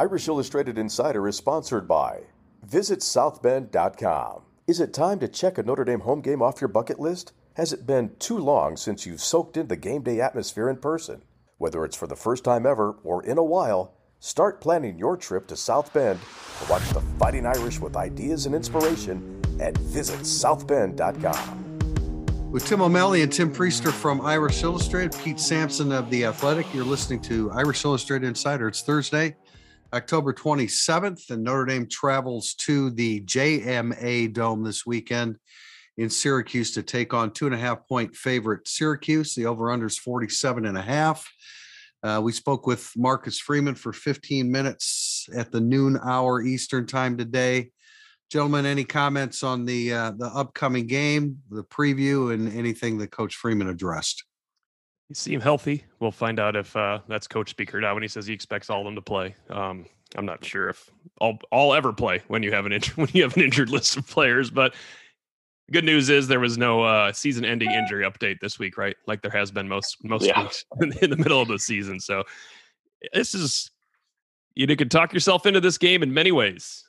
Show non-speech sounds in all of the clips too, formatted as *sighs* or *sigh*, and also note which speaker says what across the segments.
Speaker 1: Irish Illustrated Insider is sponsored by Visit Southbend.com. Is it time to check a Notre Dame home game off your bucket list? Has it been too long since you've soaked in the game day atmosphere in person? Whether it's for the first time ever or in a while, start planning your trip to South Bend to watch the Fighting Irish with ideas and inspiration at visitsouthbend.com.
Speaker 2: With Tim O'Malley and Tim Prister from Irish Illustrated, Pete Sampson of The Athletic, you're listening to Irish Illustrated Insider. It's Thursday, October 27th, and Notre Dame travels to the JMA Dome this weekend in Syracuse to take on two and a half point favorite Syracuse. The over under is 47 and a half. Uh, we spoke with Marcus Freeman for 15 minutes at the noon hour Eastern time today. Gentlemen, any comments on the uh, the upcoming game, the preview, and anything that Coach Freeman addressed?
Speaker 3: You seem healthy. We'll find out if uh, that's Coach Speaker now when he says he expects all of them to play. Um, I'm not sure if I'll, I'll ever play when you have an *laughs* when you have an injured list of players. But good news is there was no uh, season-ending injury update this week, right? Like there has been most most yeah. weeks *laughs* in the middle of the season. So this is you could talk yourself into this game in many ways.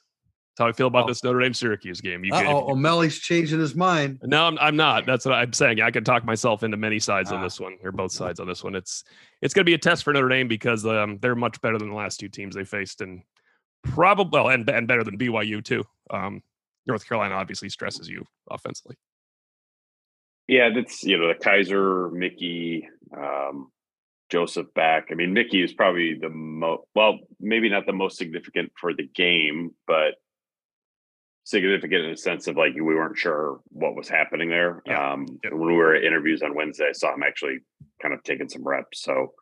Speaker 3: That's how I feel about oh. this Notre Dame Syracuse game.
Speaker 2: You oh, O'Malley's changing his mind.
Speaker 3: No, I'm, I'm not. That's what I'm saying. I can talk myself into many sides ah. on this one, or both sides on this one. It's it's going to be a test for Notre Dame because um, they're much better than the last two teams they faced, and probably well, and and better than BYU too. Um, North Carolina obviously stresses you offensively.
Speaker 4: Yeah, that's you know the Kiser, Mickey, um, Joseph back. I mean, Mickey is probably the most well, maybe not the most significant for the game, but significant in the sense of like we weren't sure what was happening there. Yeah. Um, when we were at interviews on Wednesday, I saw him actually kind of taking some reps. So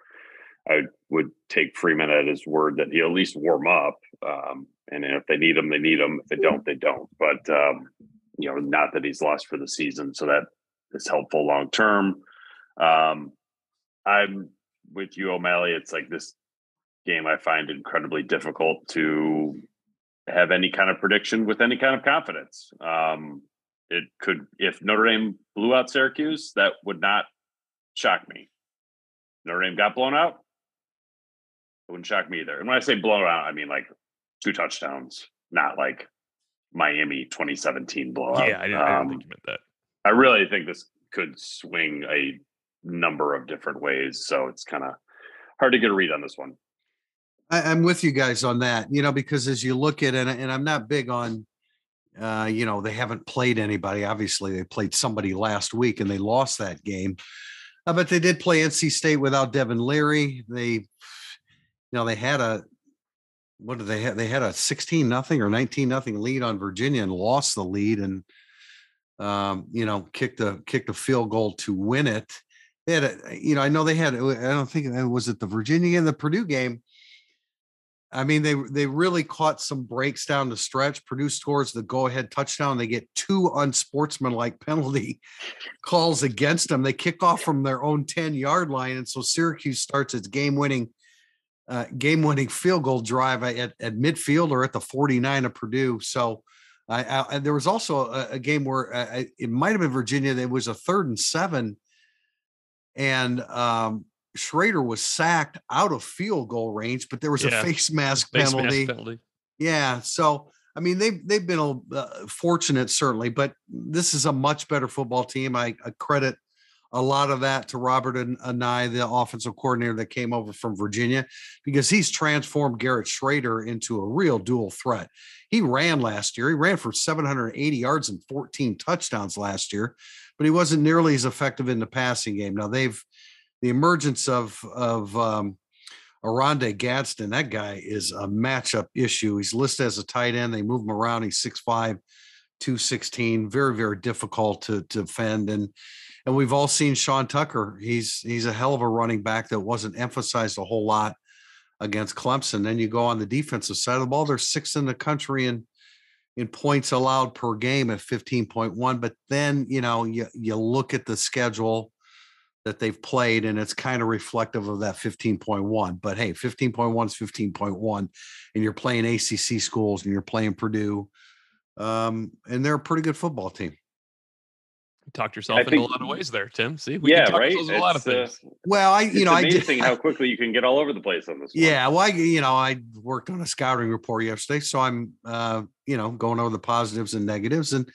Speaker 4: I would take Freeman at his word that he'll at least warm up. Um, and if they need him, they need him. If they don't, they don't. But um, you know, not that he's lost for the season, so that is helpful long term. Um, I'm with you, O'Malley. It's like this game I find incredibly difficult to have any kind of prediction with any kind of confidence. Um, it could, if Notre Dame blew out Syracuse, that would not shock me. Notre Dame got blown out, it wouldn't shock me either. And when I say blown out, I mean like two touchdowns, not like Miami 2017 blowout.
Speaker 3: Yeah, I, didn't, um, I don't think you meant that.
Speaker 4: I really think this could swing a number of different ways. So it's kind of hard to get a read on this one.
Speaker 2: I, am with you guys on that, you know, because as you look at it, and I'm not big on, uh, you know, they haven't played anybody. Obviously, they played somebody last week and they lost that game. Uh, but they did play NC State without Devin Leary. They, you know, they had a, what did they have? They had a 16 nothing or 19 nothing lead on Virginia and lost the lead and, um, you know, kicked a kicked a field goal to win it. They had a, you know, I know they had. I don't think it was it the Virginia and the Purdue game I mean, they they really caught some breaks down the stretch. Purdue scores the go ahead touchdown. They get two unsportsmanlike *laughs* penalty calls against them. They kick off from their own ten yard line, and so Syracuse starts its game winning uh, game winning field goal drive at, at midfield or at the forty nine of Purdue. So. I, I, there was also a, a game where uh, it might have been Virginia. There was a third and seven, and um, Shrader was sacked out of field goal range, but there was yeah. a *laughs* face mask face penalty. Mask penalty. Yeah, so I mean they've they've been uh, fortunate certainly, but this is a much better football team. I, I credit a lot of that to Robert and Anae, the offensive coordinator that came over from Virginia, because he's transformed Garrett Shrader into a real dual threat. He ran last year. He ran for 780 yards and 14 touchdowns last year, but he wasn't nearly as effective in the passing game. Now they've the emergence of of um, Oronde Gadsden, that guy is a matchup issue. He's listed as a tight end. They move him around. He's 6'5, 216. Very, very difficult to, to defend. And and we've all seen Sean Tucker. He's he's a hell of a running back that wasn't emphasized a whole lot against Clemson. Then you go on the defensive side of the ball, they're sixth in the country in in points allowed per game at 15.1. But then, you know, you you look at the schedule that they've played, and it's kind of reflective of that 15.1. But hey, 15.1 is 15.1, and you're playing ACC schools and you're playing Purdue, um, and they're a pretty good football team.
Speaker 3: You talked yourself into a lot of ways there, Tim. See, we
Speaker 4: yeah,
Speaker 3: can talk
Speaker 4: right.
Speaker 3: a lot of
Speaker 4: uh,
Speaker 3: things.
Speaker 2: Well, I you
Speaker 4: it's
Speaker 2: know I did
Speaker 4: amazing how quickly you can get all over the place on this. One.
Speaker 2: Yeah, well, I, you know, I worked on a scouting report yesterday, so I'm, uh, you know, going over the positives and negatives. And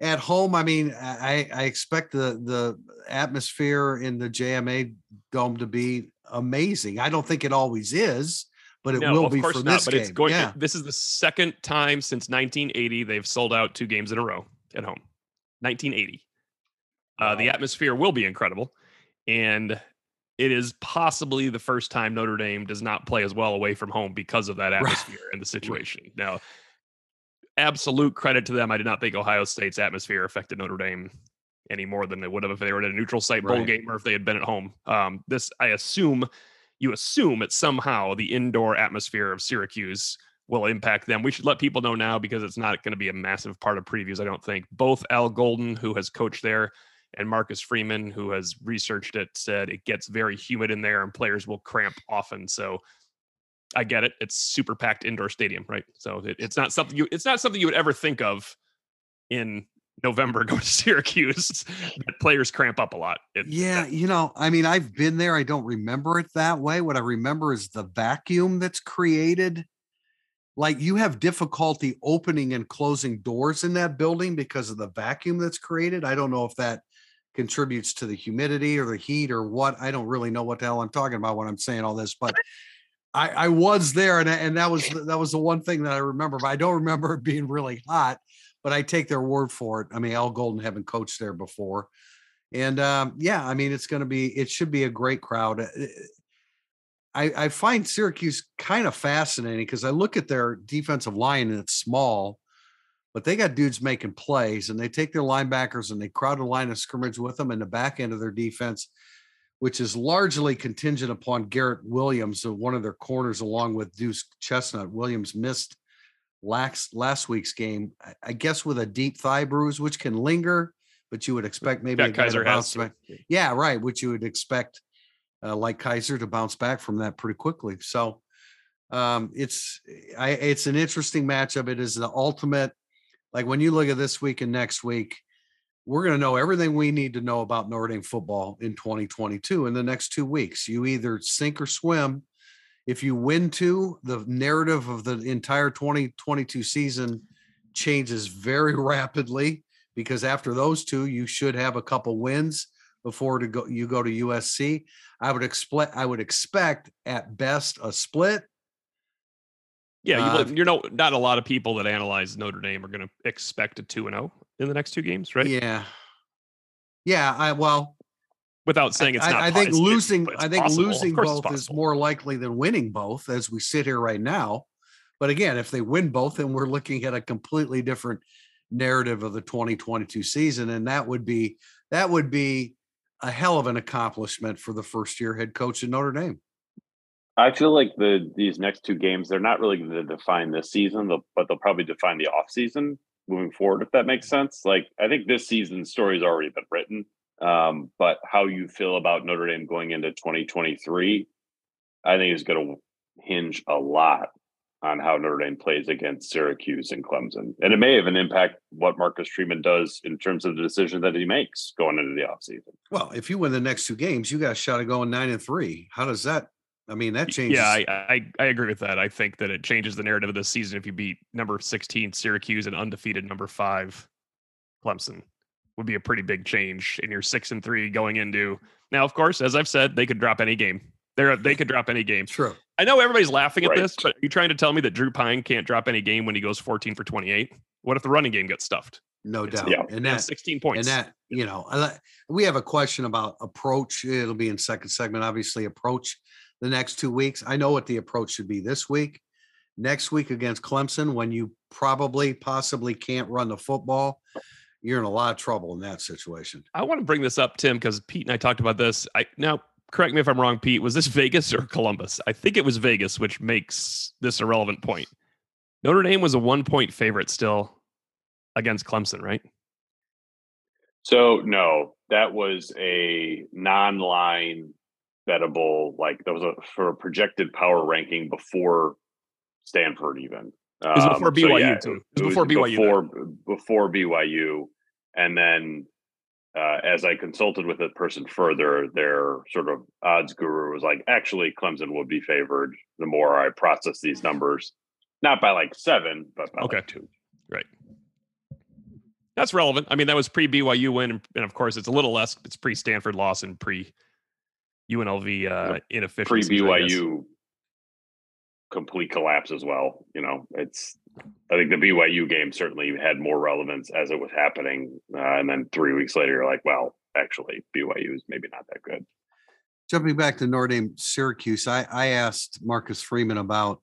Speaker 2: at home, I mean, I, I expect the the atmosphere in the JMA dome to be amazing. I don't think it always is, but it
Speaker 3: No,
Speaker 2: will
Speaker 3: of
Speaker 2: be
Speaker 3: course
Speaker 2: for
Speaker 3: not.
Speaker 2: this
Speaker 3: But
Speaker 2: game.
Speaker 3: it's going.
Speaker 2: yeah,
Speaker 3: This is the second time since 1980 they've sold out two games in a row at home. 1980. Uh, the atmosphere will be incredible, and it is possibly the first time Notre Dame does not play as well away from home because of that
Speaker 2: Right.
Speaker 3: atmosphere and the situation. Now, absolute credit to them. I did not think Ohio State's atmosphere affected Notre Dame any more than they would have if they were at a neutral site bowl
Speaker 2: Right.
Speaker 3: game or if they had been at home. Um, this, I assume, you assume that somehow the indoor atmosphere of Syracuse will impact them. We should let people know now because it's not going to be a massive part of previews, I don't think. Both Al Golden, who has coached there, and Marcus Freeman, who has researched it, said it gets very humid in there and players will cramp often. So I get it. It's super packed indoor stadium, right? So it, it's not something you it's not something you would ever think of in November *laughs* going to Syracuse. that players cramp up a lot. It,
Speaker 2: yeah. You know, I mean, I've been there. I don't remember it that way. What I remember is the vacuum that's created. Like you have difficulty opening and closing doors in that building because of the vacuum that's created. I don't know if that contributes to the humidity or the heat or what. I don't really know what the hell I'm talking about when I'm saying all this, but I, I was there and, and that was the- that was the one thing that I remember. But I don't remember it being really hot. But I take their word for it. I mean, Al Golden having coached there before, and um, yeah, I mean, it's going to be it should be a great crowd. Uh, I, I find Syracuse kind of fascinating because I look at their defensive line and it's small, but they got dudes making plays and they take their linebackers and they crowd a line of scrimmage with them in the back end of their defense, which is largely contingent upon Garrett Williams, one of their corners, along with Deuce Chestnut. Williams missed last last week's game, I- guess with a deep thigh bruise, which can linger, but you would expect maybe
Speaker 3: Jack
Speaker 2: a guy to
Speaker 3: Kiser
Speaker 2: bounce
Speaker 3: has.
Speaker 2: back. Yeah, right. Which you would expect, uh, like Kiser, to bounce back from that pretty quickly. So um, it's I it's an interesting matchup. It is the ultimate. Like when you look at this week and next week, we're going to know everything we need to know about Notre Dame football in 2022 in the next two weeks. You either sink or swim. If you win two, the narrative of the entire 2022 season changes very *laughs* rapidly because after those two, you should have a couple wins before to go you go to USC. I would expect I would expect at best a split.
Speaker 3: Yeah, you,
Speaker 2: Uh,
Speaker 3: look- you're no not a lot of people that analyze Notre Dame are going to expect a two and zero in the next two games, right?
Speaker 2: Yeah. Yeah, I well,
Speaker 3: Without saying it's
Speaker 2: I,
Speaker 3: not.
Speaker 2: I think
Speaker 3: it's- it's-
Speaker 2: losing I think
Speaker 3: possible.
Speaker 2: Losing both is more likely than winning both as we sit here right now. But again, if they win both, then we're looking at a completely different narrative of the 2022 season. And that would be that would be a hell of an accomplishment for the first year head coach in Notre Dame.
Speaker 4: I feel like the these next two games they're not really going to define this season, but they'll probably define the off season moving forward. If that makes sense. Like I think this season's story's already been written, um, but how you feel about Notre Dame going into 2023, I think is going to hinge a lot on how Notre Dame plays against Syracuse and Clemson, and it may even impact what Marcus Freeman does in terms of the decision that he makes going into the offseason.
Speaker 2: Well, if you win the next two games, you got a shot at going nine and three. How does that? I mean, that changes.
Speaker 3: Yeah, I, I I agree with that. I think that it changes the narrative of this season if you beat number 16 Syracuse and undefeated number five Clemson would be a pretty big change in your six and three going into now. Of course, as I've said, they could drop any game. They're they could drop any game.
Speaker 2: true.
Speaker 3: I know everybody's laughing at
Speaker 4: Right.
Speaker 3: this, but are you trying to tell me that Drew Pyne can't drop any game when he goes 14 for 28? What if the running game gets stuffed?
Speaker 2: No
Speaker 3: It's-
Speaker 2: doubt.
Speaker 4: yeah.
Speaker 2: And
Speaker 3: Yeah,
Speaker 2: that
Speaker 3: 16 points.
Speaker 2: And that, you know, we have a question about approach. It'll be in second segment, obviously, approach the next two weeks. I know what the approach should be this week. Next week against Clemson, when you probably possibly can't run the football, you're in a lot of trouble in that situation.
Speaker 3: I want to bring this up, Tim, because Pete and I talked about this. I now correct me if I'm wrong, Pete. Was this Vegas or Columbus? I think it was Vegas, which makes this a relevant point. Notre Dame was a one point favorite still against Clemson, right?
Speaker 4: So no, that was a non-line bettable. Like that was a for a projected power ranking before Stanford even.
Speaker 3: It was before
Speaker 4: Um,
Speaker 3: BYU, too. It was before BYU,
Speaker 4: Before before BYU, and then uh, as I consulted with a person further, their sort of odds guru was like, actually, Clemson would be favored the more I process these numbers, not by like seven, but by
Speaker 3: Okay.
Speaker 4: like two.
Speaker 3: Right. That's relevant. I mean, that was pre BYU win, and of course, it's a little less. It's pre Stanford loss and pre UNLV uh,
Speaker 4: Pre
Speaker 3: inefficiencies. I.
Speaker 4: BYU complete collapse as well. You know, it's I think the BYU game certainly had more relevance as it was happening, uh, and then three weeks later, you're like, well, actually, BYU is maybe not that good.
Speaker 2: Jumping back to Notre Dame Syracuse, I, I asked Marcus Freeman about,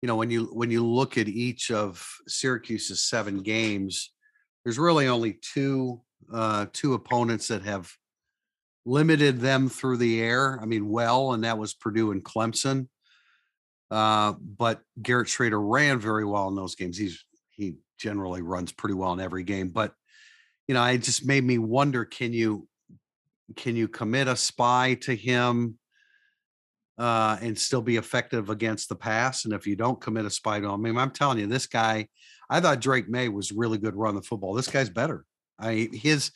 Speaker 2: you know, when you when you look at each of Syracuse's seven games, there's really only two uh, two opponents that have limited them through the air. I mean, well, and that was Purdue and Clemson. Uh, but Garrett Shrader ran very well in those games. He's he generally runs pretty well in every game, but you know, it just made me wonder: Can you can you commit a spy to him uh, and still be effective against the pass? And if you don't commit a spy to him, I mean, I'm telling you, this guy, I thought Drake Maye was really good run the football. This guy's better. I his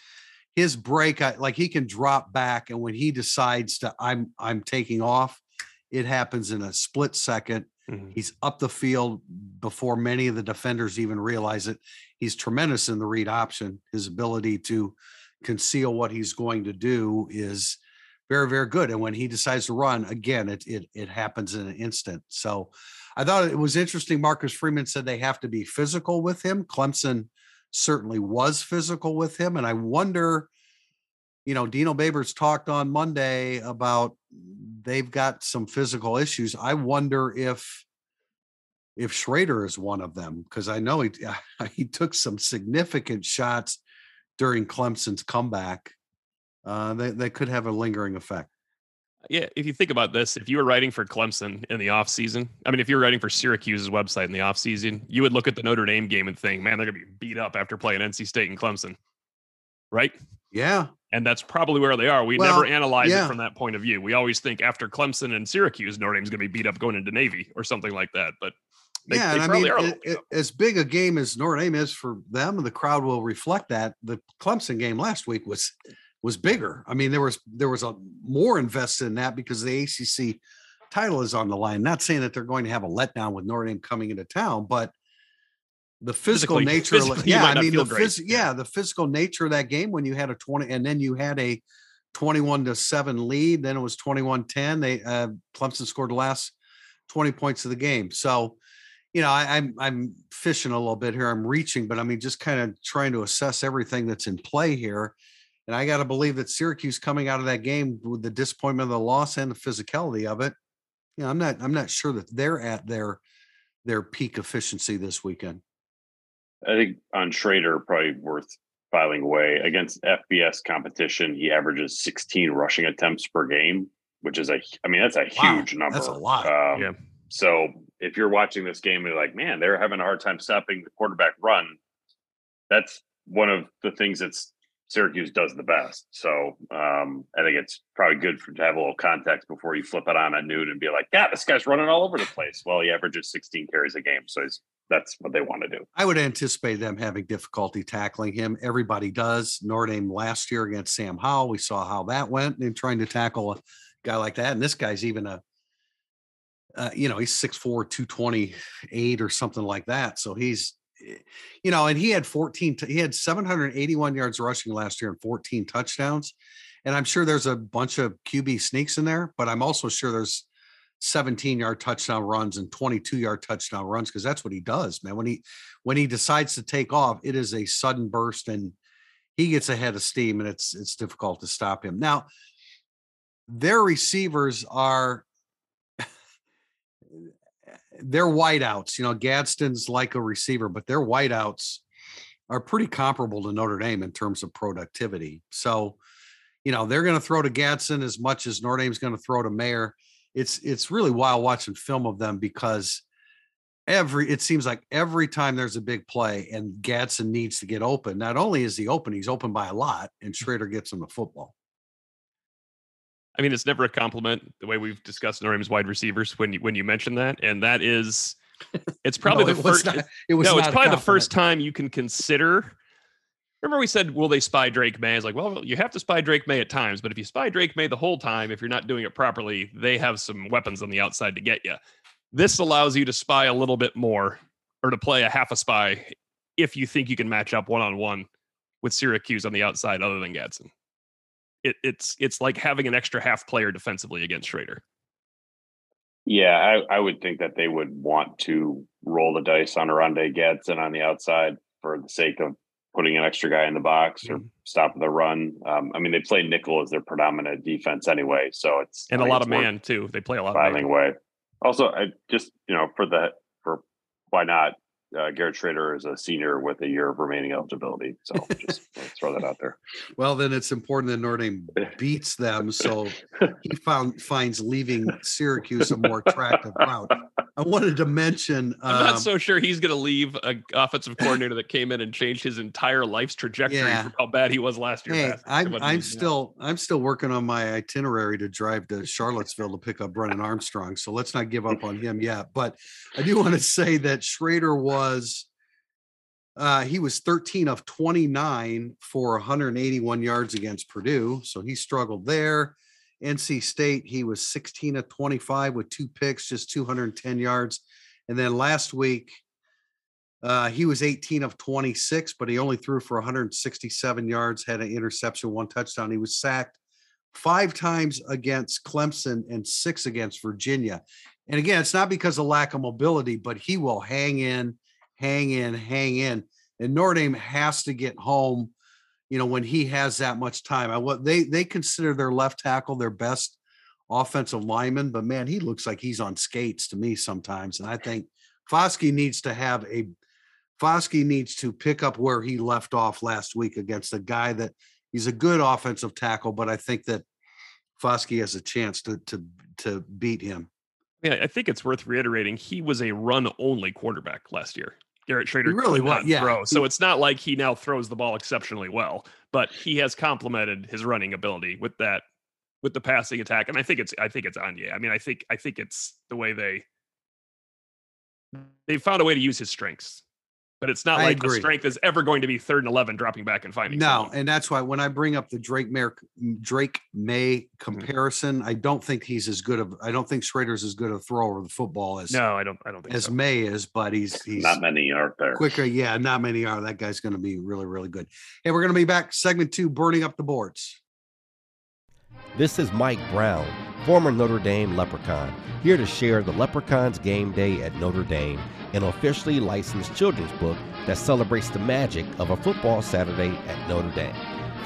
Speaker 2: his break, I, like he can drop back, and when he decides to, I'm I'm taking off, it happens in a split second.
Speaker 3: Mhm.
Speaker 2: He's up the field before many of the defenders even realize it. He's tremendous in the read option. His ability to conceal what he's going to do is very, very good. And when he decides to run, again, it it it happens in an instant. So I thought it was interesting. Marcus Freeman said they have to be physical with him. Clemson certainly was physical with him. And I wonder, you know, Dino Babers talked on Monday about they've got some physical issues. I wonder if if Shrader is one of them because I know he *laughs* he took some significant shots during Clemson's comeback. Uh, they they could have a lingering effect.
Speaker 3: Yeah, if you think about this, if you were writing for Clemson in the offseason, I mean, if you were writing for Syracuse's website in the offseason, you would look at the Notre Dame game and think, man, they're going to be beat up after playing NC State and Clemson. Right.
Speaker 2: Yeah,
Speaker 3: And that's probably where they are. We
Speaker 2: Well,
Speaker 3: never analyze
Speaker 2: yeah.
Speaker 3: it from that point of view. We always think after Clemson and Syracuse, Notre Dame's going to be beat up going into Navy or something like that. But they,
Speaker 2: yeah,
Speaker 3: they
Speaker 2: and I mean, it- it- as big a game as Notre Dame is for them, the crowd will reflect that. The Clemson game last week was was bigger. I mean, there was there was a more invested in that because the ACC title is on the line. Not saying that they're going to have a letdown with Notre Dame coming into town, but the physical
Speaker 3: Physically- *laughs*
Speaker 2: nature, of-
Speaker 3: physically
Speaker 2: yeah, I mean, the phys- yeah, the physical nature of that game when you had a 20 and then you had a 21 to 7 lead, then it was 21-10. They uh Clemson scored the last 20 points of the game. So, you know, I, I'm I'm fishing a little bit here. I'm reaching, but I mean, just kind of trying to assess everything that's in play here. And I got to believe that Syracuse coming out of that game with the disappointment of the loss and the physicality of it, you know, I'm not I'm not sure that they're at their their peak efficiency this weekend.
Speaker 4: I think on Shrader, probably worth filing away against FBS competition. He averages 16 rushing attempts per game, which is a, I mean, that's a
Speaker 2: Wow,
Speaker 4: huge number.
Speaker 2: that's a lot.
Speaker 4: Um,
Speaker 3: Yeah.
Speaker 4: So if you're watching this game and you're like, man, they're having a hard time stopping the quarterback run, that's one of the things that's Syracuse does the best. So um, I think it's probably good for, to have a little context before you flip it on at noon and be like, yeah, this guy's running all over the place. Well, he averages 16 carries a game. So that's what they want to do.
Speaker 2: I would anticipate them having difficulty tackling him. Everybody does. Notre Dame last year against Sam Howell, we saw how that went in trying to tackle a guy like that. And this guy's even a, uh, you know, he's 6'4, 228 or something like that. So he's, Eh, you know, and he had 14, he had 781 yards rushing last year and 14 touchdowns. And I'm sure there's a bunch of QB sneaks in there, but I'm also sure there's 17 yard touchdown runs and 22 yard touchdown runs because that's what he does, man. When he when he decides to take off, it is a sudden burst and he gets ahead of steam and it's it's difficult to stop him. Now, their receivers are they're wideouts. You know, Gadsden's like a receiver, but their wideouts are pretty comparable to Notre Dame in terms of productivity. So, you know, they're going to throw to Gadsden as much as Notre Dame's going to throw to Mayer. It's it's really wild watching film of them because every it seems like every time there's a big play and Gadsden needs to get open, not only is he open, he's open by a lot, and mm. Shrader gets him the football.
Speaker 3: I mean, it's never a compliment the way we've discussed Notre Dame's wide receivers when you when you mention that, and that is, it's probably
Speaker 2: No,
Speaker 3: the
Speaker 2: it
Speaker 3: first.
Speaker 2: not- it was
Speaker 3: no, it's probably the first time you can consider, Remember we said, will they spy Drake Maye? It's like, well, you have to spy Drake Maye at times, but if you spy Drake Maye the whole time, if you're not doing it properly, they have some weapons on the outside to get you. This allows you to spy a little bit more or to play a half a spy if you think you can match up one on one with Syracuse on the outside other than Gadsden. It, it's it's like having an extra half player defensively against Shrader.
Speaker 4: Yeah, I, I would think that they would want to roll the dice on Oronde Gadsden on the outside for the sake of putting an extra guy in the box or mm-hmm. stopping the run. Um, I mean, they play nickel as their predominant defense anyway, so it's
Speaker 3: and
Speaker 4: a
Speaker 3: lot of man too. They play a lot
Speaker 4: of away. Also, I just you know for the for why not uh, Garrett Shrader is a senior with a year of remaining eligibility. So just *laughs* throw that out there.
Speaker 2: Well, then it's important that Notre Dame beats them, so he *laughs* found finds leaving Syracuse a more attractive route. I wanted to mention.
Speaker 3: I'm not um, so sure he's going to leave an offensive coordinator that came in and changed his entire life's trajectory yeah. from how bad he was last year.
Speaker 2: Hey, I'm, I'm still I'm still working on my itinerary to drive to Charlottesville to pick up Brennan Armstrong. So let's not give up on him yet. But I do want to say that Shrader was uh, he was 13 of 29 for 181 yards against Purdue. So he struggled there. NC State, he was 16 of 25 with two picks, just 210 yards. And then last week, uh, he was 18 of 26, but he only threw for 167 yards, had an interception, one touchdown. He was sacked five times against Clemson and six against Virginia. And again, it's not because of lack of mobility, but he will hang in, hang in, hang in. And Notre Dame has to get home you know, when he has that much time. I what they they consider their left tackle their best offensive lineman, but man, he looks like he's on skates to me sometimes. And I think Foskey needs to have a Foskey needs to pick up where he left off last week against a guy that he's a good offensive tackle, but I think that Foskey has a chance to to to beat him.
Speaker 3: Yeah, I think it's worth reiterating. He was a run only quarterback last year. Garrett Shrader
Speaker 2: he really was, yeah.
Speaker 3: throw. So it's not like he now throws the ball exceptionally well, but he has complemented his running ability with that with the passing attack. And I think it's I think it's Anae. I mean, I think I think it's the way they they found a way to use his strengths but it's not I like agree. the strength is ever going to be third and eleven, dropping back and finding.
Speaker 2: No, someone. and that's why when I bring up the Drake Maye Drake Maye mm-hmm. comparison, mm-hmm. I don't think he's as good of. I don't think Shrader's as good a thrower of the football as.
Speaker 3: No, I don't. I don't think
Speaker 2: as
Speaker 3: so.
Speaker 2: Maye is, but he's he's
Speaker 4: not many are there.
Speaker 2: Quicker, yeah, not many are. That guy's going to be really really good. Hey, we're going to be back segment two, burning up the boards.
Speaker 5: This is Mike Brown, former Notre Dame Leprechaun, here to share the Leprechauns Game Day at Notre Dame, an officially licensed children's book that celebrates the magic of a football Saturday at Notre Dame.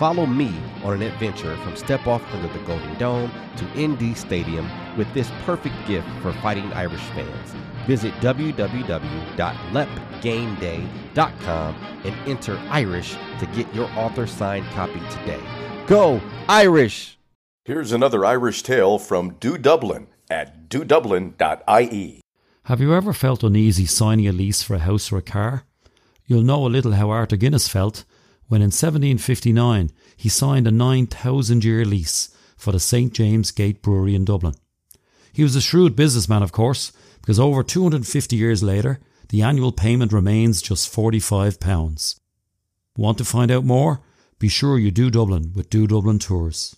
Speaker 5: Follow me on an adventure from Step Off Under the Golden Dome to ND Stadium with this perfect gift for Fighting Irish fans. Visit www.lepgameday.com and enter Irish to get your author signed copy today. Go Irish!
Speaker 1: Here's another Irish tale from Do Dublin at dodublin.ie.
Speaker 6: Have you ever felt uneasy signing a lease for a house or a car? You'll know a little how Arthur Guinness felt when in 1759 he signed a 9,000 year lease for the St James Gate Brewery in Dublin. He was a shrewd businessman, of course, because over 250 years later, the annual payment remains just £45. Want to find out more? Be sure you do Dublin with Do Dublin Tours.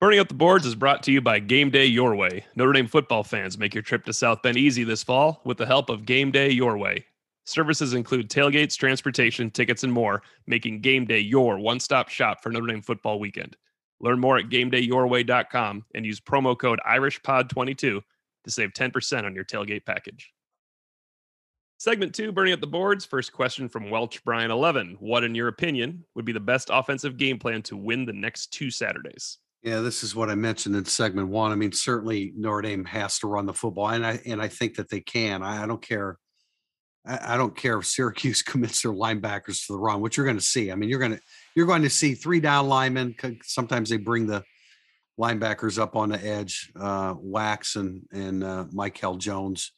Speaker 3: Burning Up the Boards is brought to you by Game Day Your Way. Notre Dame football fans make your trip to South Bend easy this fall with the help of Game Day Your Way. Services include tailgates, transportation, tickets, and more, making Game Day your one stop shop for Notre Dame football weekend. Learn more at gamedayyourway.com and use promo code IrishPod22 to save 10% on your tailgate package. Segment two, burning up the boards. First question from Welch Brian 11. What, in your opinion, would be the best offensive game plan to win the next two Saturdays?
Speaker 2: Yeah, this is what I mentioned in segment one. I mean, certainly Notre Dame has to run the football, and I and I think that they can. I, I don't care. I, I, don't care if Syracuse *laughs* commits their linebackers to the run, which you're going to see. I mean, you're going to you're going to see three down linemen. Sometimes they bring the linebackers up on the edge. Uh, Wax and and uh, Mikel Jones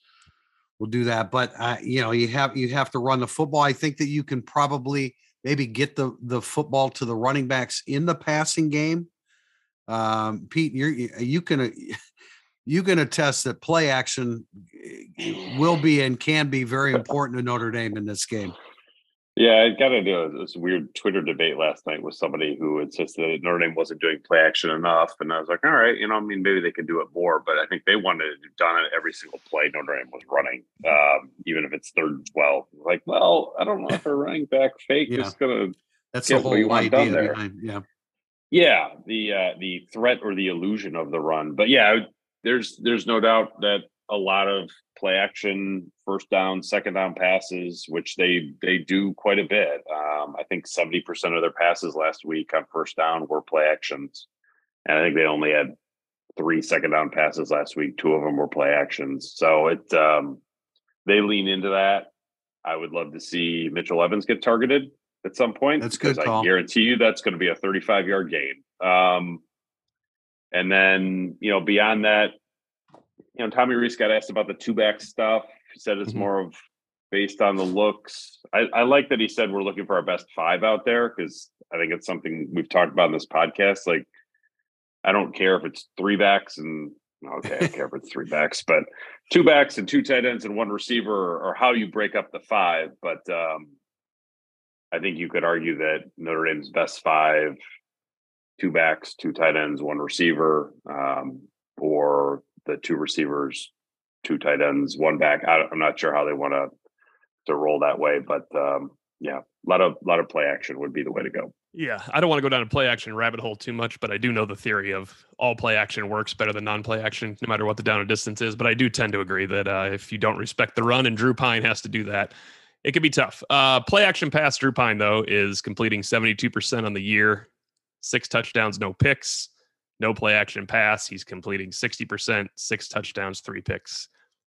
Speaker 2: will do that, but uh, you know you have you have to run the football. I think that you can probably maybe get the the football to the running backs in the passing game um, Pete, you're, you can *laughs* you can attest that play action eh, will be and can be very *laughs* important to Notre Dame in this game.
Speaker 4: Yeah, I got into this weird Twitter debate last night with somebody who insisted that Notre Dame wasn't doing play action enough, and I was like, all right, you know, I mean, maybe they could do it more, but I think they wanted to done it every single play Notre Dame was running, um, even if it's third and twelve. Like, well, I don't know if a running back fake
Speaker 2: Yeah.
Speaker 4: is going to
Speaker 2: That's the whole idea behind. Yeah.
Speaker 4: Yeah, the uh, the threat or the illusion of the run, but yeah, there's there's no doubt that a lot of play action, first down, second down passes, which they they do quite a bit. Um, I think seventy percent of their passes last week on first down were play actions, and I think they only had three second down passes last week. Two of them were play actions, so it um, they lean into that. I would love to see Mitchell Evans get targeted at some point.
Speaker 2: That's good call.
Speaker 4: I guarantee you that's going to be a 35 yard gain. Um, and then, you know, beyond that, you know, Tommy Rees got asked about the two back stuff. He said it's
Speaker 3: Mhm.
Speaker 4: more of based on the looks. I, I like that he said we're looking for our best five out there because I think it's something we've talked about in this podcast. Like, I don't care if it's three backs and okay, I don't care if it's three backs, but two backs and two tight ends and one receiver, or, or how you break up the five. But um, I think you could argue that Notre Dame's best five, two backs, two tight ends, one receiver, um, or the two receivers, two tight ends, one back. I, I'm not sure how they want to to roll that way, but um, yeah, a lot of lot of play action would be the way to go.
Speaker 3: Yeah, I don't want to go down a play action rabbit hole too much, but I do know the theory of all play action works better than non play action, no matter what the down and distance is. But I do tend to agree that uh, if you don't respect the run, and Drew Pyne has to do that, it could be tough. Uh, play action pass Drew Pyne though is completing seventy two percent on the year, six touchdowns, no picks. No play action pass, he's completing sixty percent, six touchdowns, three picks.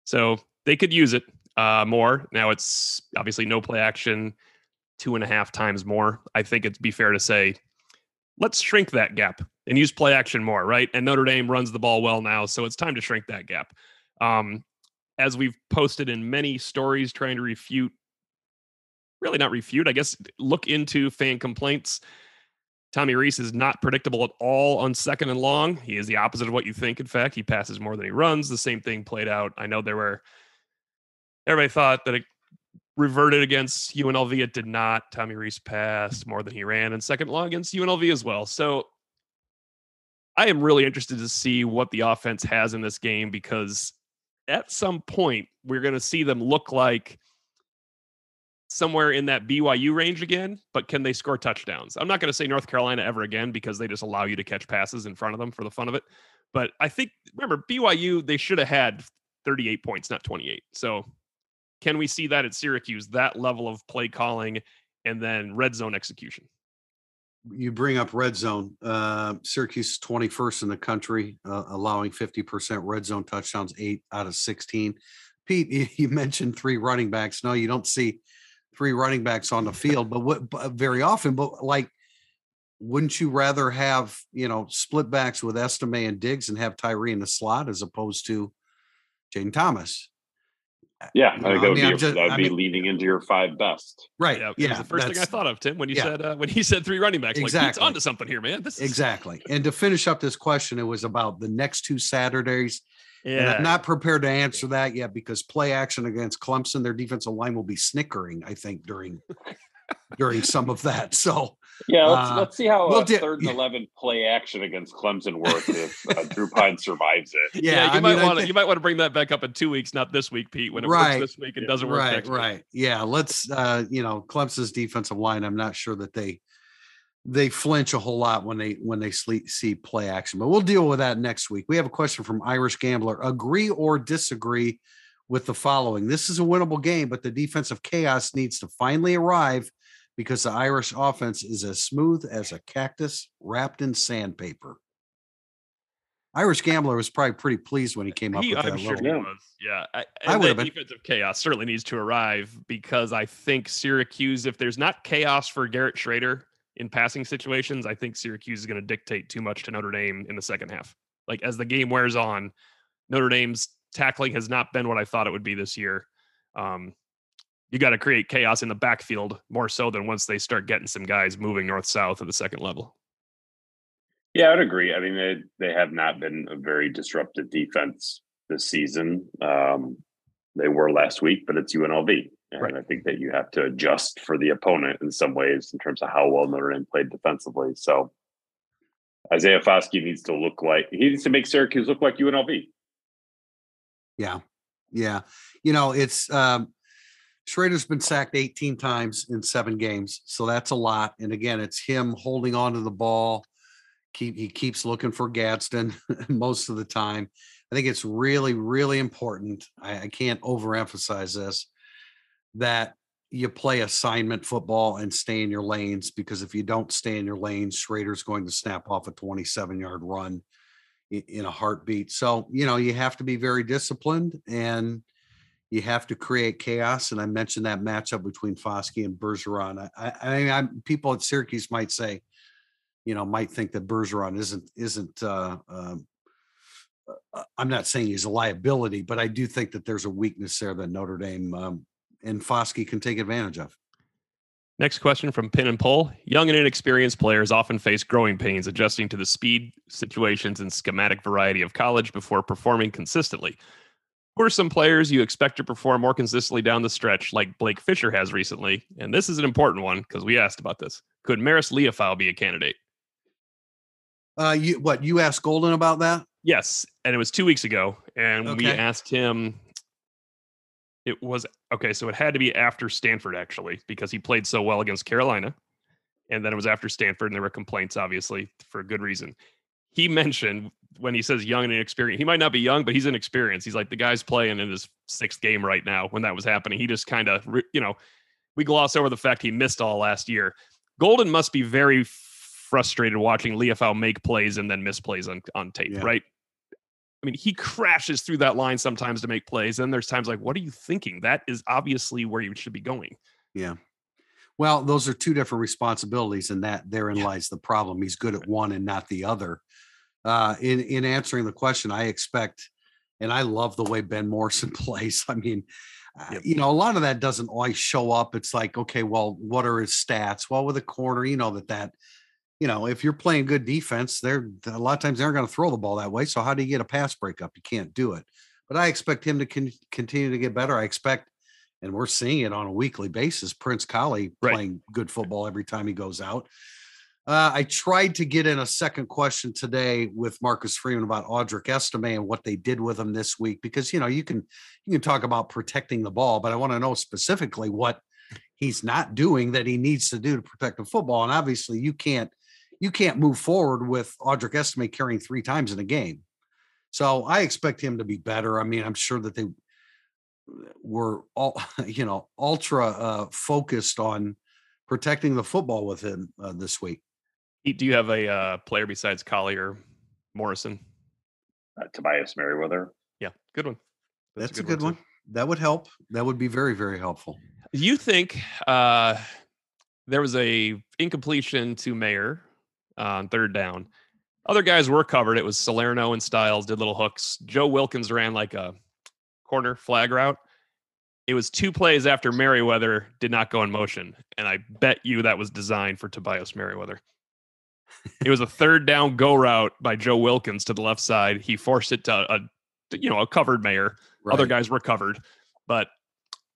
Speaker 3: So they could use it uh, more. Now it's obviously no play action two and a half times more. I think it'd be fair to say, let's shrink that gap and use play action more, right? And Notre Dame runs the ball well now, so it's time to shrink that gap. Um, as we've posted in many stories trying to refute, really not refute, I guess, look into fan complaints. Tommy Rees is not predictable at all on second and long. He is the opposite of what you think. In fact, he passes more than he runs. The same thing played out. I know there were, everybody thought that it reverted against UNLV. It did not. Tommy Rees passed more than he ran in second long against UNLV as well. So I am really interested to see what the offense has in this game because at some point we're going to see them look like somewhere in that BYU range again, but can they score touchdowns? I'm not going to say North Carolina ever again because they just allow you to catch passes in front of them for the fun of it. But I think remember BYU they should have had 38 points, not 28. So can we see that at Syracuse, that level of play calling and then red zone execution?
Speaker 2: You bring up red zone. Uh, Syracuse is 21st in the country, uh, allowing 50% red zone touchdowns, eight out of 16. Pete, you, *laughs* you mentioned three running backs. No, you don't see three running backs on the field, but what but very often, but like, wouldn't you rather have, you know, split backs with Estime and Diggs and have Tyree in the slot as opposed to Jayden Thomas?
Speaker 4: Yeah,
Speaker 2: You
Speaker 4: I think that would
Speaker 2: I'm
Speaker 4: be
Speaker 2: just-
Speaker 4: that would
Speaker 2: I
Speaker 4: be
Speaker 2: mean-
Speaker 4: leaning into your five best.
Speaker 2: Right.
Speaker 3: Yeah,
Speaker 2: Yeah.
Speaker 3: the first thing I thought of, Tim, when you
Speaker 2: yeah.
Speaker 3: said uh, when he said three running backs. Like
Speaker 2: Exactly.
Speaker 3: Pete's onto something here, man. This is
Speaker 2: Exactly. And to finish up this question, it was about the next two Saturdays. And
Speaker 3: yeah.
Speaker 2: I'm not prepared to answer that yet because play action against Clemson, their defensive line will be snickering, I think, during during some of that. So
Speaker 4: Yeah, let's
Speaker 2: Uh,
Speaker 4: let's see how
Speaker 2: we'll di-
Speaker 4: third and eleven play action against Clemson works if uh, Drew Pyne survives it.
Speaker 3: yeah, you
Speaker 2: I
Speaker 3: might want to
Speaker 2: think-
Speaker 3: you might want to bring that back up in two weeks, not this week, Pete. When it
Speaker 2: Right.
Speaker 3: works this week and doesn't work
Speaker 2: right,
Speaker 3: next week.
Speaker 2: right. Yeah. Let's uh, you know, Clemson's defensive line, I'm not sure that they they flinch a whole lot when they when they sleep, see play action, but we'll deal with that next week. We have a question from Irish Gambler. Agree or disagree with the following? This is a winnable game, but the defensive chaos needs to finally arrive because the Irish offense is as smooth as a cactus wrapped in sandpaper. Irish Gambler was probably pretty pleased when he came up
Speaker 3: He,
Speaker 2: with that
Speaker 3: I'm sure
Speaker 2: little.
Speaker 3: he was. Yeah, I,
Speaker 2: I would have been.
Speaker 3: defensive chaos certainly needs to arrive because I think Syracuse, if there's not chaos for Garrett Shrader in passing situations, I think Syracuse is going to dictate too much to Notre Dame in the second half. Like as the game wears on, Notre Dame's tackling has not been what I thought it would be this year. Um, you got to create chaos in the backfield more so than once they start getting some guys moving north south at the second level.
Speaker 4: Yeah, I'd agree. I mean, they they have not been a very disruptive defense this season. Um, they were last week, but it's UNLV. And
Speaker 3: Right.
Speaker 4: I think that you have to adjust for the opponent in some ways in terms of how well Notre Dame played defensively. So Isaiah Foskey needs to look like he needs to make Syracuse look like UNLV.
Speaker 2: Yeah. Yeah. You know, it's um Shrader's been sacked 18 times in seven games. So that's a lot. And again, it's him holding on to the ball. Keep he keeps looking for Gadsden *laughs* most of the time. I think it's really, really important. I, I can't overemphasize this that you play assignment football and stay in your lanes because if you don't stay in your lanes, Shrader's going to snap off a 27 yard run in a heartbeat. So, you know, you have to be very disciplined and you have to create chaos. And I mentioned that matchup between Foskey and Bergeron. I, I, I I'm people at Syracuse might say, you know, might think that Bergeron isn't isn't uh, um, uh, I'm not saying he's a liability, but I do think that there's a weakness there that Notre Dame um, and Foskey can take advantage of.
Speaker 3: Next question from Pin and Pull. Young and inexperienced players often face growing pains adjusting to the speed, situations, and schematic variety of college before performing consistently. Who are some players you expect to perform more consistently down the stretch, like Blake Fisher has recently? And this is an important one because we asked about this. Could Marist Liufau be a candidate?
Speaker 2: Uh, you what you asked Golden about that?
Speaker 3: Yes, and it was two weeks ago, and we asked him. It was okay, so it had to be after Stanford actually, because he played so well against Carolina, and then it was after Stanford, and there were complaints, obviously, for a good reason. He mentioned when he says young and inexperienced, he might not be young, but he's inexperienced. He's like the guy's playing in his sixth game right now. When that was happening, he just kind of, you know, we gloss over the fact he missed all last year. Golden must be very frustrated watching Liufau make plays and then miss plays on, on tape,
Speaker 2: Yeah.
Speaker 3: right? I mean, he crashes through that line sometimes to make plays. Then there's times like, what are you thinking? That is obviously where you should be going.
Speaker 2: Yeah. Well, those are two different responsibilities, and that therein lies the problem. He's good at one and not the other. Uh, in in answering the question, I expect, and I love the way Ben Morrison *laughs* plays. I mean, uh, you know, a lot of that doesn't always show up. It's like, okay, well, what are his stats? Well, with a corner, you know that that, you know, if you're playing good defense, they're a lot of times they're going to throw the ball that way. So how do you get a pass breakup? You can't do it. But I expect him to con- continue to get better. I expect and we're seeing it on a weekly basis. Prince Kollie
Speaker 3: Right.
Speaker 2: playing good football every time he goes out. Uh, I tried to get in a second question today with Marcus Freeman about Audric Estime and what they did with him this week, because you know you can you can talk about protecting the ball, but I want to know specifically what he's not doing that he needs to do to protect the football. And obviously, you can't you can't move forward with Audric Estime carrying three times in a game. So I expect him to be better. I mean, I'm sure that they were all *laughs* you know ultra uh, focused on protecting the football with him uh, this week.
Speaker 3: Pete, Do you have a uh, player besides Collier, Morrison?
Speaker 4: Uh, Tobias Merriweather.
Speaker 3: Yeah, good one.
Speaker 2: That's, a good, one.
Speaker 3: too.
Speaker 2: That would help. That would be very very helpful.
Speaker 3: You think uh, there was a incompletion to Mayer on third down? Other guys were covered. It was Salerno and Styles did little hooks. Joe Wilkins ran like a corner flag route. It was two plays after Merriweather did not go in motion, and I bet you that was designed for Tobias Merriweather. it was a third down go route by Joe Wilkins to the left side. He forced it to a, you know, a covered Mayer. Other guys were covered, but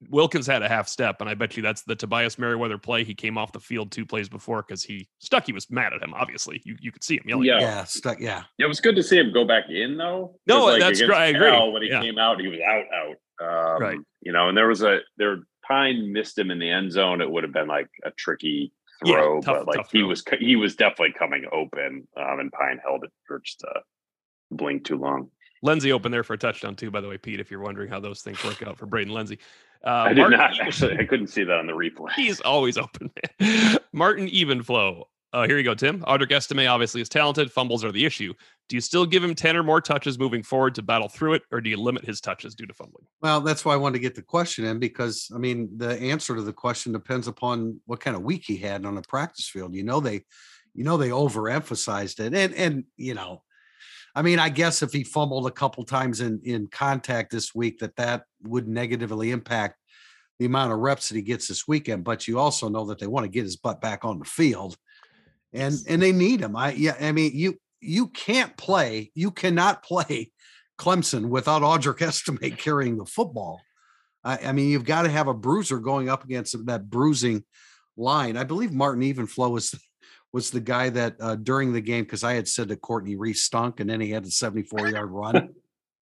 Speaker 3: Wilkins had a half step, and I bet you that's the Tobias Merriweather play. He came off the field two plays before because he stuck. He was mad at him. Obviously, you you could see him yelling.
Speaker 4: Yeah.
Speaker 2: Yeah, stuck. Yeah,
Speaker 4: It was good to see him go back in though.
Speaker 3: No,
Speaker 4: like,
Speaker 3: that's
Speaker 4: against
Speaker 3: gr- I agree.
Speaker 4: Cal, When he
Speaker 3: Yeah.
Speaker 4: came out, he was out, out. Um,
Speaker 3: Right.
Speaker 4: You know, and there was a there. Pyne missed him in the end zone. It would have been like a tricky
Speaker 3: Yeah,
Speaker 4: throw,
Speaker 3: tough-
Speaker 4: but like he
Speaker 3: throw.
Speaker 4: was he was definitely coming open, um, and Pyne held it for just a blink too long.
Speaker 3: Lenzy opened there for a touchdown too. By the way, Pete, if you're wondering how those things work out for Braden Lenzy, uh,
Speaker 4: I did
Speaker 3: Martin
Speaker 4: not actually. I couldn't see that on the replay.
Speaker 3: He's always open, man. *laughs* Martin Evenflow. Uh, here you go, Tim. Audric Estime obviously is talented. Fumbles are the issue. Do you still give him 10 or more touches moving forward to battle through it, or do you limit his touches due to fumbling?
Speaker 2: Well, that's why I wanted to get the question in because I mean the answer to the question depends upon what kind of week he had on the practice field. You know they, you know they overemphasized it, and and you know, I mean I guess if he fumbled a couple times in in contact this week, that that would negatively impact the amount of reps that he gets this weekend. But you also know that they want to get his butt back on the field, and and they need him. I yeah, I mean you you can't play, you cannot *laughs* play Clemson without Audric Estime carrying the football. I, I mean, you've got to have a bruiser going up against that bruising line. I believe Martin Evenflow was was the guy that uh, during the game because I had said that Courtney Reese stunk, and then he had a 74 yard run. *laughs*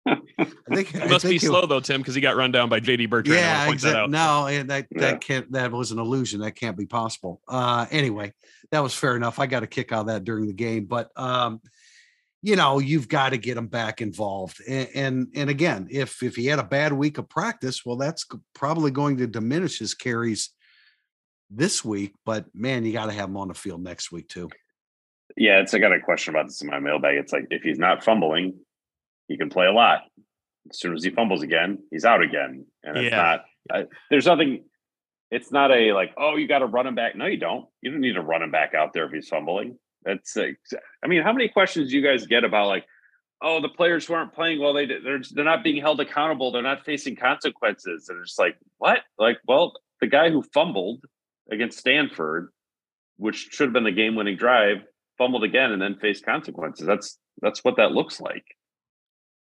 Speaker 3: I think it must think be slow though, Tim, because he got run down by JD Bertrand.
Speaker 2: Yeah, exactly. No, and that yeah. that can't that was an illusion. That can't be possible. Uh anyway, that was fair enough. I got a kick out of that during the game, but um, you know, you've got to get him back involved. And, and and again, if if he had a bad week of practice, well, that's probably going to diminish his carries this week. But man, you got to have him on the field next week too.
Speaker 4: Yeah, it's I got a question about this in my mailbag. It's like if he's not fumbling, he can play a lot. As soon as he fumbles again, he's out again. And it's yeah. not, there's nothing, it's not a like, oh, you got to run him back. No, you don't. You don't need to run him back out there if he's fumbling. That's, uh, I mean, how many questions do you guys get about like, oh, the players who aren't playing well, they they're they're not being held accountable. They're not facing consequences. And it's like, what? Like, well, the guy who fumbled against Stanford, which should have been the game-winning drive, fumbled again and then faced consequences. That's that's what that looks like.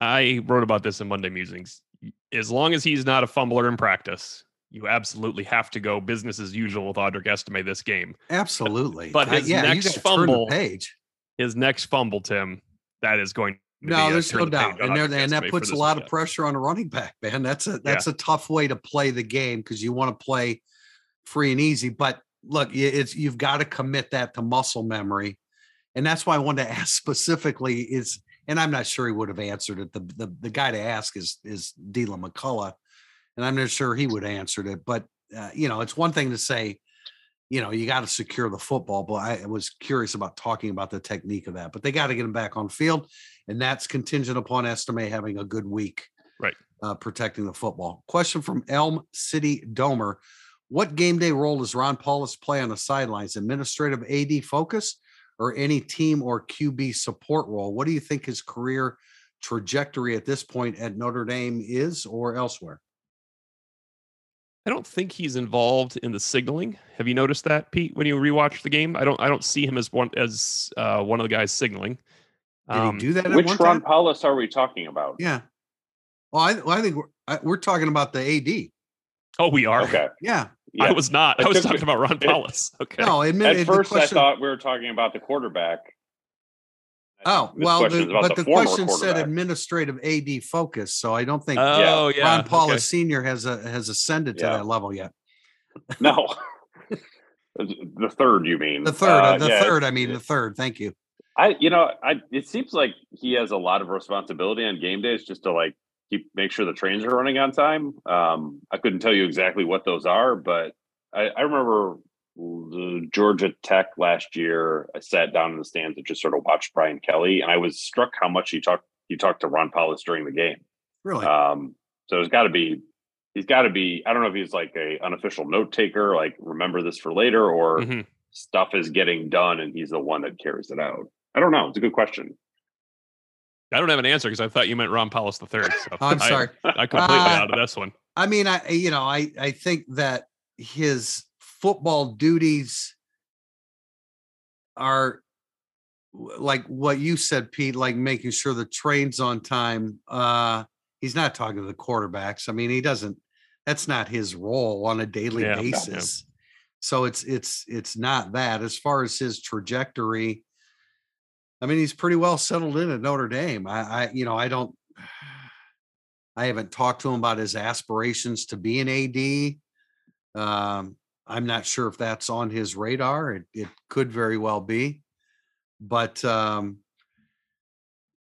Speaker 3: I wrote about this in Monday Musings. As long as he's not a fumbler in practice, you absolutely have to go business as usual with Audric Estime this game.
Speaker 2: Absolutely.
Speaker 3: But, but his yeah, next fumble, page. his next fumble, Tim, that is going
Speaker 2: no, uh, there's no doubt, and, there, and that puts a lot weekend. of pressure on a running back, man. That's a that's yeah. a tough way to play the game because you want to play free and easy. But look, it's you've got to commit that to muscle memory, and that's why I wanted to *laughs* ask specifically is and I'm not sure he would have answered it. The the, the guy to ask is is Deland McCullough, and I'm not sure he would have answered it. But uh, you know, it's one thing to say, you know, you got to secure the football. But I was curious about talking about the technique of that. But they got to get him back on field, and that's contingent upon Estime having a good week,
Speaker 3: right?
Speaker 2: Uh, protecting the football. Question from Elm City Domer. What game day role does Ron Powlus play on the sidelines? Administrative AD focus or any team or QB support role. What do you think his career trajectory at this point at Notre Dame is or elsewhere?
Speaker 3: I don't think he's involved in the signaling. Have you noticed that, Pete? When you rewatch the game, I don't. I don't see him as one as uh, one of the guys signaling.
Speaker 2: Did um, he do that?
Speaker 4: Which Ron Powlus are we talking about?
Speaker 2: Yeah. Well, I, well, I think we're, I, we're talking about the AD.
Speaker 3: Oh, we are.
Speaker 4: Okay.
Speaker 2: Yeah.
Speaker 3: Yeah. I was not. I, I was talking about Ron Powlus. *laughs* Okay.
Speaker 2: No,
Speaker 4: admit, at first question, I thought we were talking about the quarterback.
Speaker 2: Oh well, the, but the, the question said administrative AD focus, so I don't think
Speaker 3: oh, yeah.
Speaker 2: Ron Powlus okay. Senior has a, has ascended to yeah. that level yet.
Speaker 4: No, *laughs* the third, you mean
Speaker 2: the third? Uh, the yeah, third, I mean the third. Thank you.
Speaker 4: I, you know, I it seems like he has a lot of responsibility on game days, just to like keep make sure the trains are running on time. Um, I couldn't tell you exactly what those are, but I, I remember the Georgia Tech last year. I sat down in the stands and just sort of watched Brian Kelly, and I was struck how much he talked he talked to Ron Powlus during the game.
Speaker 2: Really?
Speaker 4: Um, so it's got to be he's got to be. I don't know if he's like a unofficial note taker, like remember this for later, or mm-hmm. stuff is getting done and he's the one that carries it out. I don't know. It's a good question.
Speaker 3: I don't have an answer because I thought you meant Ron Powlus the third. So
Speaker 2: I'm sorry.
Speaker 3: I, completely uh, out of this one.
Speaker 2: I mean, I you know, I I think that his football duties are like what you said, Pete, like making sure the train's on time. Uh he's not talking to the quarterbacks. I mean, he doesn't that's not his role on a daily yeah, basis. So it's it's it's not that. As far as his trajectory, I mean, he's pretty well settled in at Notre Dame. I, I, you know, I don't, *sighs* I haven't talked to him about his aspirations to be an AD. Um, I'm not sure if that's on his radar. It, it could very well be, but um,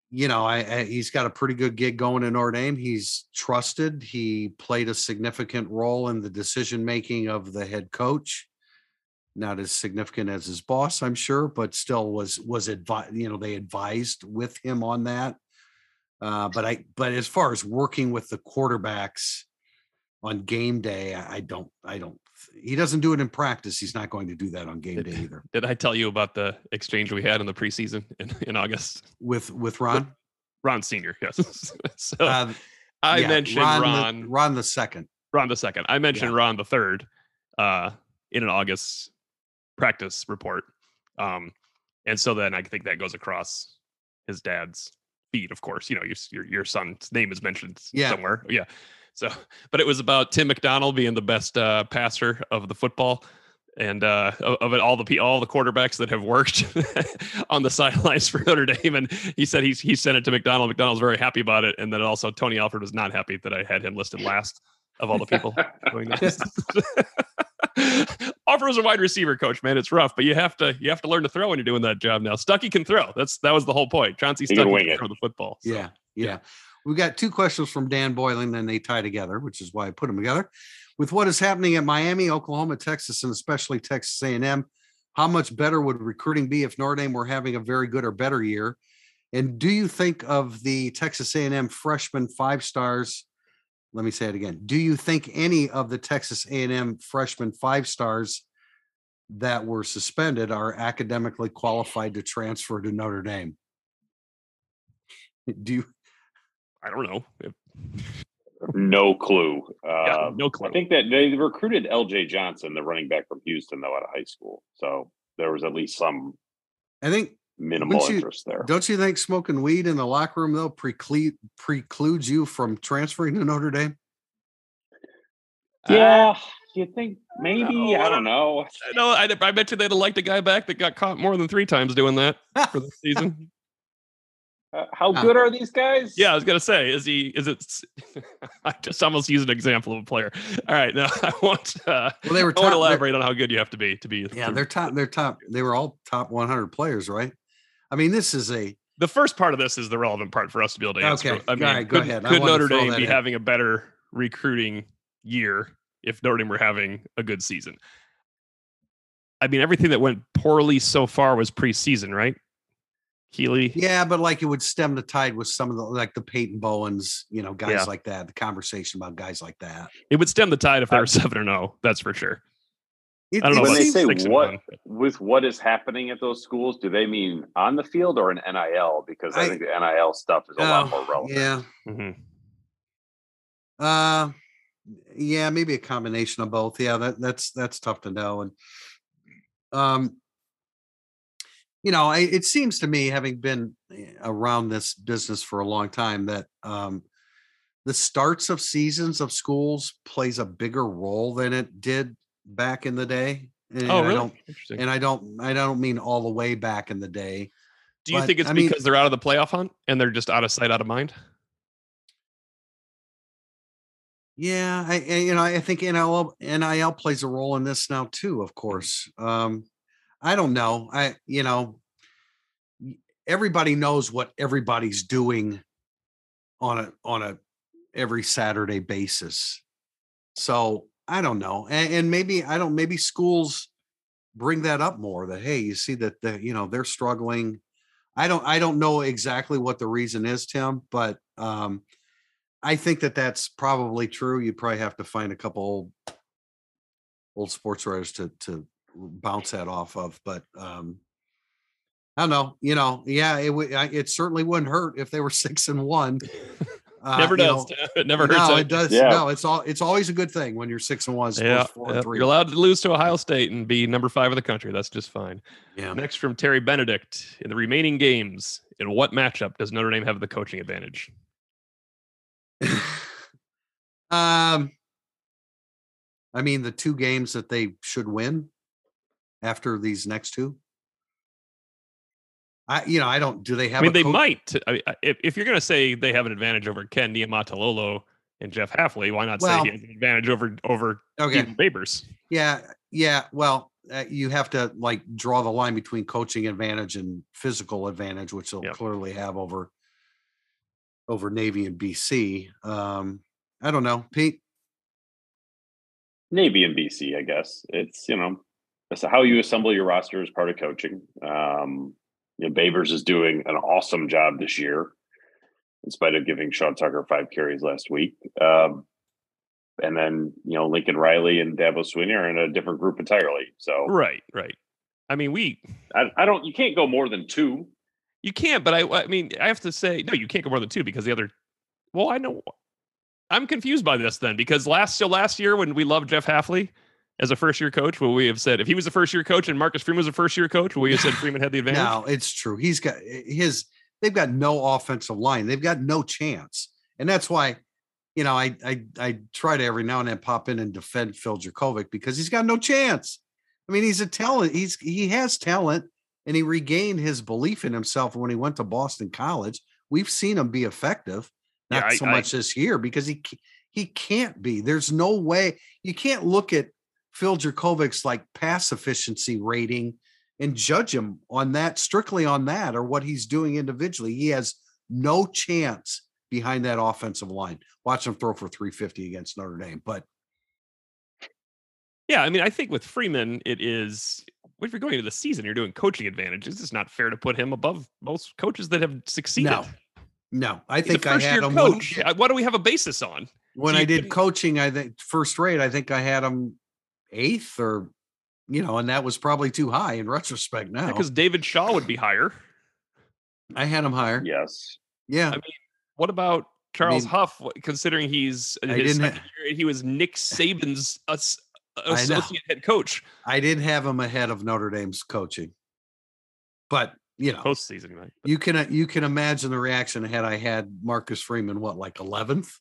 Speaker 2: you know, I, I, he's got a pretty good gig going in Notre Dame. He's trusted. He played a significant role in the decision making of the head coach not as significant as his boss, I'm sure, but still was was advised. You know, they advised with him on that. Uh, but I, but as far as working with the quarterbacks on game day, I don't, I don't. He doesn't do it in practice. He's not going to do that on game
Speaker 3: did,
Speaker 2: day either.
Speaker 3: Did I tell you about the exchange we had in the preseason in, in August
Speaker 2: with with Ron?
Speaker 3: Ron Senior, yes. *laughs* so uh, I yeah, mentioned Ron, Ron,
Speaker 2: the, Ron the second,
Speaker 3: Ron the second. I mentioned yeah. Ron the third uh, in an August practice report. Um, and so then I think that goes across his dad's feed, of course. You know, your your, your son's name is mentioned yeah. somewhere. Yeah. So, *laughs* but it was about Tim McDonald being the best uh, passer of the football, and uh, of, it all the all the quarterbacks that have worked *laughs* on the sidelines for Notre Dame. And he said he's he sent it to McDonald. McDonald's very happy about it, and then also Tony Alford was not happy that I had him listed last of all the people doing this. Alford was a wide receiver coach, man. It's rough, but you have to you have to learn to throw when you're doing that job now. Stuckey can throw. That's that was the whole point. Chauncey
Speaker 4: He can
Speaker 3: Stuckey
Speaker 4: wing
Speaker 3: can
Speaker 4: it.
Speaker 3: throw the football. so.
Speaker 2: Yeah, yeah. We got two questions from Dan Boylan, and they tie together, which is why I put them together. With what is happening at Miami, Oklahoma, Texas, and especially Texas A&M, how much better would recruiting be if Notre Dame were having a very good or better year? And do you think of the Texas A&M freshman five stars? Let me say it again. Do you think any of the Texas A&M freshman five stars that were suspended are academically qualified to transfer to Notre Dame? Do you
Speaker 3: I don't know.
Speaker 4: No clue.
Speaker 3: Yeah,
Speaker 4: Um,
Speaker 3: no clue.
Speaker 4: I think that they recruited L.J. Johnson, the running back from Houston, though, out of high school. So there was at least some
Speaker 2: I think
Speaker 4: minimal
Speaker 2: Wouldn't you-
Speaker 4: interest there.
Speaker 2: Don't you think smoking weed in the locker room though preclude precludes you from transferring to Notre Dame?
Speaker 4: Yeah, you think maybe?
Speaker 3: No,
Speaker 4: I
Speaker 3: I
Speaker 4: don't know.
Speaker 3: No, I, I bet you they'd have liked a guy back that got caught more than three times doing that for the season. *laughs*
Speaker 4: Uh, how
Speaker 2: Huh.
Speaker 4: good are these guys?
Speaker 3: Yeah, I was gonna say, is he? Is it? *laughs* I just almost used an example of a player. All right, now *laughs* I want. Uh,
Speaker 2: Well, they were
Speaker 3: I want to elaborate on how good you have to be to be.
Speaker 2: Yeah,
Speaker 3: to-
Speaker 2: they're top. They're top. They were all top 100 players, right? I mean, this is a
Speaker 3: the first part of this is the relevant part for us to be able to answer.
Speaker 2: Okay,
Speaker 3: I mean,
Speaker 2: right, go
Speaker 3: could,
Speaker 2: ahead.
Speaker 3: Could Notre Dame be
Speaker 2: in.
Speaker 3: having a better recruiting year if Notre Dame were having a good season? I mean, everything that went poorly so far was preseason, right? Keely.
Speaker 2: yeah, but like it would stem the tide with some of the like the Peyton Bowens, you know, guys
Speaker 3: Yeah.
Speaker 2: like that. The conversation about guys like that.
Speaker 3: It would stem the tide if they
Speaker 4: Uh,
Speaker 3: were *laughs* seven or no. That's for sure.
Speaker 2: It,
Speaker 3: I don't know
Speaker 4: When they say what with what is happening at those schools, do they mean on the field or an NIL? Because I,
Speaker 2: I-
Speaker 4: think the NIL stuff is a lot
Speaker 2: Oh,
Speaker 4: more relevant.
Speaker 2: yeah,
Speaker 3: Mhm.
Speaker 2: Uh yeah, maybe a combination of both. Yeah, that that's that's tough to know. And um you know, I, it seems to me, having been eh, around this business for a long time, that um the starts of seasons of schools plays a bigger role than it did back in the day. And
Speaker 3: Oh,
Speaker 2: I
Speaker 3: really?
Speaker 2: don't
Speaker 3: Interesting.
Speaker 2: and I don't I don't mean all the way back in the day.
Speaker 3: Do you
Speaker 2: but,
Speaker 3: think it's
Speaker 2: I mean-
Speaker 3: because they're out of the playoff hunt and they're just out of sight, out of mind?
Speaker 2: Yeah, I, I you know I think NIL NIL plays a role in this now too. Of course, um, I don't know. I you know everybody knows what everybody's doing on a on a every Saturday basis. So I don't know, and, and maybe I don't. Maybe schools bring that up more. That hey, you see that the you know they're struggling. I don't I don't know exactly what the reason is, Tim, but um, I think that that's probably true. You probably have to find a couple old, old sports writers to to bounce that off of. But um, I don't know. You know, yeah, it would. I- It certainly wouldn't hurt if they were *laughs* six and one. *laughs* Uh,
Speaker 3: Never does.
Speaker 2: know, *laughs*
Speaker 3: it never hurts.
Speaker 2: no,
Speaker 3: any-
Speaker 2: it does.
Speaker 4: Yeah.
Speaker 2: No, it's all. It's always a good thing when you're six and one. as
Speaker 3: Yeah,
Speaker 2: four
Speaker 3: yeah.
Speaker 2: and 3
Speaker 3: you're allowed to lose to Ohio State and be number five of the country. That's just fine.
Speaker 2: Yeah.
Speaker 3: Next from Terry Benedict. In the remaining games, in what matchup does Notre Dame have the coaching advantage? *laughs*
Speaker 2: um, I mean, the two games that they should win after these next two. I, you know, I don't. Do they have?
Speaker 3: I mean,
Speaker 2: a
Speaker 3: they
Speaker 2: coach-
Speaker 3: might. I mean, if, if you're going to say they have an advantage over Ken Niumatalolo and Jeff Hafley, why not
Speaker 2: Well-
Speaker 3: say he has an advantage over over
Speaker 2: Okay.
Speaker 3: Ethan Babers?
Speaker 2: Yeah, yeah. Well, uh, you have to like draw the line between coaching advantage and physical advantage, which they'll
Speaker 3: Yep.
Speaker 2: clearly have over over Navy and BC. Um, I don't know, Pete.
Speaker 4: Navy and BC, I guess. It's, you know, that's how you assemble your roster as part of coaching. Um, you know, Babers is doing an awesome job this year, in spite of giving Sean Tucker five carries last week. Um, and then, you know, Lincoln Riley and Dabo Swinney are in a different group entirely. So
Speaker 3: Right, right. I mean, we
Speaker 4: I, I don't, you can't go more than two.
Speaker 3: you can't, but I I mean, I have to say no, you can't go more than two because the other. Well, I know. I'm confused by this then because last so last year when we loved Jeff Hafley as a first year coach, will we have said if he was a first year coach and Marcus Freeman was a first year coach, will we have said Freeman had the advantage?
Speaker 2: No, it's true. He's got his. They've got no offensive line. They've got no chance, and that's why, you know, I I I try to every now and then pop in and defend Phil Jurkovec because he's got no chance. I mean, he's a talent. He's he has talent, and he regained his belief in himself when he went to Boston College. We've seen him be effective, not
Speaker 3: Yeah, I-
Speaker 2: so
Speaker 3: I-
Speaker 2: much this year because he he can't be. There's no way you can't look at Phil Jurkovec's like pass efficiency rating and judge him on that strictly on that or what he's doing individually. He has no chance behind that offensive line. Watch him throw for 350 against Notre Dame. But
Speaker 3: Yeah, I mean, I think with Freeman, it is if you're going into the season, you're doing coaching advantages. It's not fair to put him above most coaches that have succeeded.
Speaker 2: no, no, I think I had him
Speaker 3: coach. Uh, What do we have a basis on?
Speaker 2: when
Speaker 3: So
Speaker 2: I did coaching. I think first rate, I think I had him eighth or, you know, and that was probably too high in retrospect now.
Speaker 3: Because David Shaw would be higher.
Speaker 2: I had him higher.
Speaker 4: Yes.
Speaker 2: Yeah.
Speaker 3: I mean, What about Charles
Speaker 2: mean,
Speaker 3: Huff? Considering he's uh,
Speaker 2: I
Speaker 3: his
Speaker 2: didn't
Speaker 3: second year, he was Nick Saban's as- associate head coach
Speaker 2: I did have him ahead of Notre Dame's coaching. But, you know,
Speaker 3: postseason. Right?
Speaker 2: you can uh, you can imagine the reaction had I had Marcus Freeman what like 11th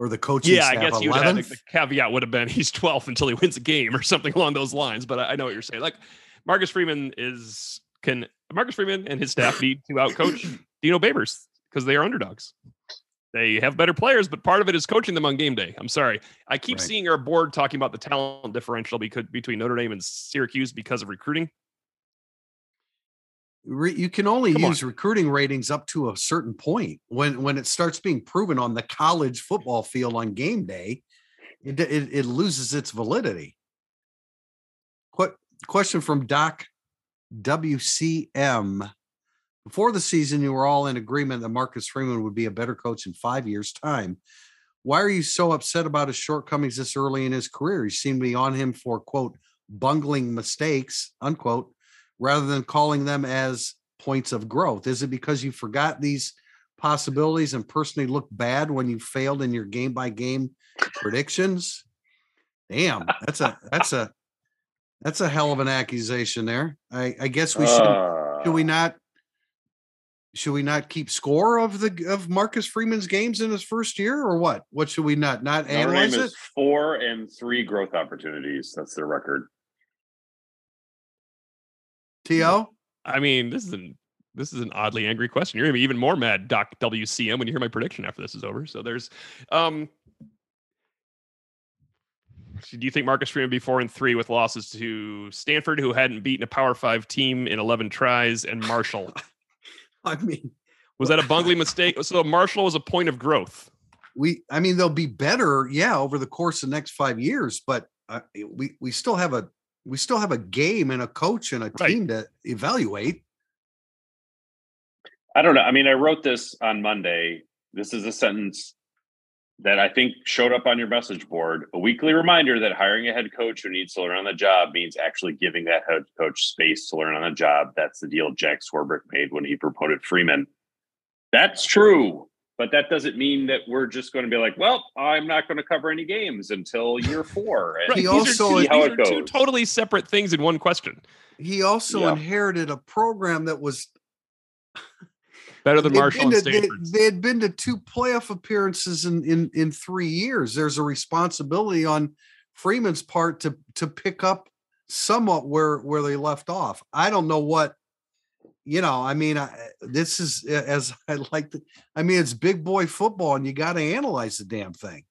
Speaker 2: or the coaching
Speaker 3: Yeah, I guess you would have
Speaker 2: 11th.
Speaker 3: the caveat would have been *laughs* he's 12th until he wins a game or something along those lines. But I, I know what you're saying. Like Marcus Freeman is can Marcus Freeman and his staff need to outcoach *coughs* Dino Babers because they are underdogs. They have better players, but part of it is coaching them on game day. I'm sorry. I keep
Speaker 2: Right.
Speaker 3: seeing our board talking about the talent differential because between Notre Dame and Syracuse because of recruiting.
Speaker 2: Re- you can only
Speaker 3: Come on.
Speaker 2: use recruiting ratings up to a certain point when when it starts being proven on the college football field on game day it it, it loses its validity. What question from doc wcm before the season you were all in agreement that marcus freeman would be a better coach in five years time. Why are you so upset about his shortcomings this early in his career? You seem to be on him for quote bungling mistakes unquote rather than calling them as points of growth? Is it because you forgot these possibilities and personally look bad when you failed in your game by game predictions? Damn, that's a that's a that's a hell of an accusation there. I, I guess we should
Speaker 4: Uh,
Speaker 2: should we not should we not keep score of the of Marcus Freeman's games in his first year or what? What should we not not
Speaker 4: Notre Dame
Speaker 2: analyze it?
Speaker 4: is four and three growth opportunities. That's their record.
Speaker 2: To
Speaker 3: I mean, this is an this is an oddly angry question. You're gonna be even more mad, Doc WCM, when you hear my prediction after this is over. So there's um do you think Marcus Freeman would be four and three with losses to Stanford, who hadn't beaten a Power Five team in eleven tries, and Marshall? *laughs*
Speaker 2: I mean,
Speaker 3: Was that a bungling mistake? So Marshall was a point of growth.
Speaker 2: we i mean they'll be better yeah over the course of the next five years but uh, we we still have a we still have a game and a coach and a
Speaker 3: Right.
Speaker 2: team to evaluate
Speaker 4: I don't know. I mean, I wrote this on Monday. This is a sentence that I think showed up on your message board. A weekly reminder that hiring a head coach who needs to learn on the job means actually giving that head coach space to learn on the job. That's the deal Jack Swarbrick made when he promoted Freeman. That's true, but that doesn't mean that we're just going to be like, well, I'm not going to cover any games until year four. And
Speaker 2: He
Speaker 3: These
Speaker 2: also-
Speaker 3: are, two,
Speaker 4: how
Speaker 3: these
Speaker 4: it
Speaker 3: are two totally separate things in one question.
Speaker 2: he also
Speaker 4: Yeah.
Speaker 2: inherited a program that was *laughs*
Speaker 3: Better than Marshall
Speaker 2: been
Speaker 3: and
Speaker 2: to- they, they had been to two playoff appearances in in in three years there's a responsibility on freeman's part to to pick up somewhat where where they left off i don't know what you know i mean I, this is as *laughs* i like to, i mean it's big boy football and you got to analyze the damn thing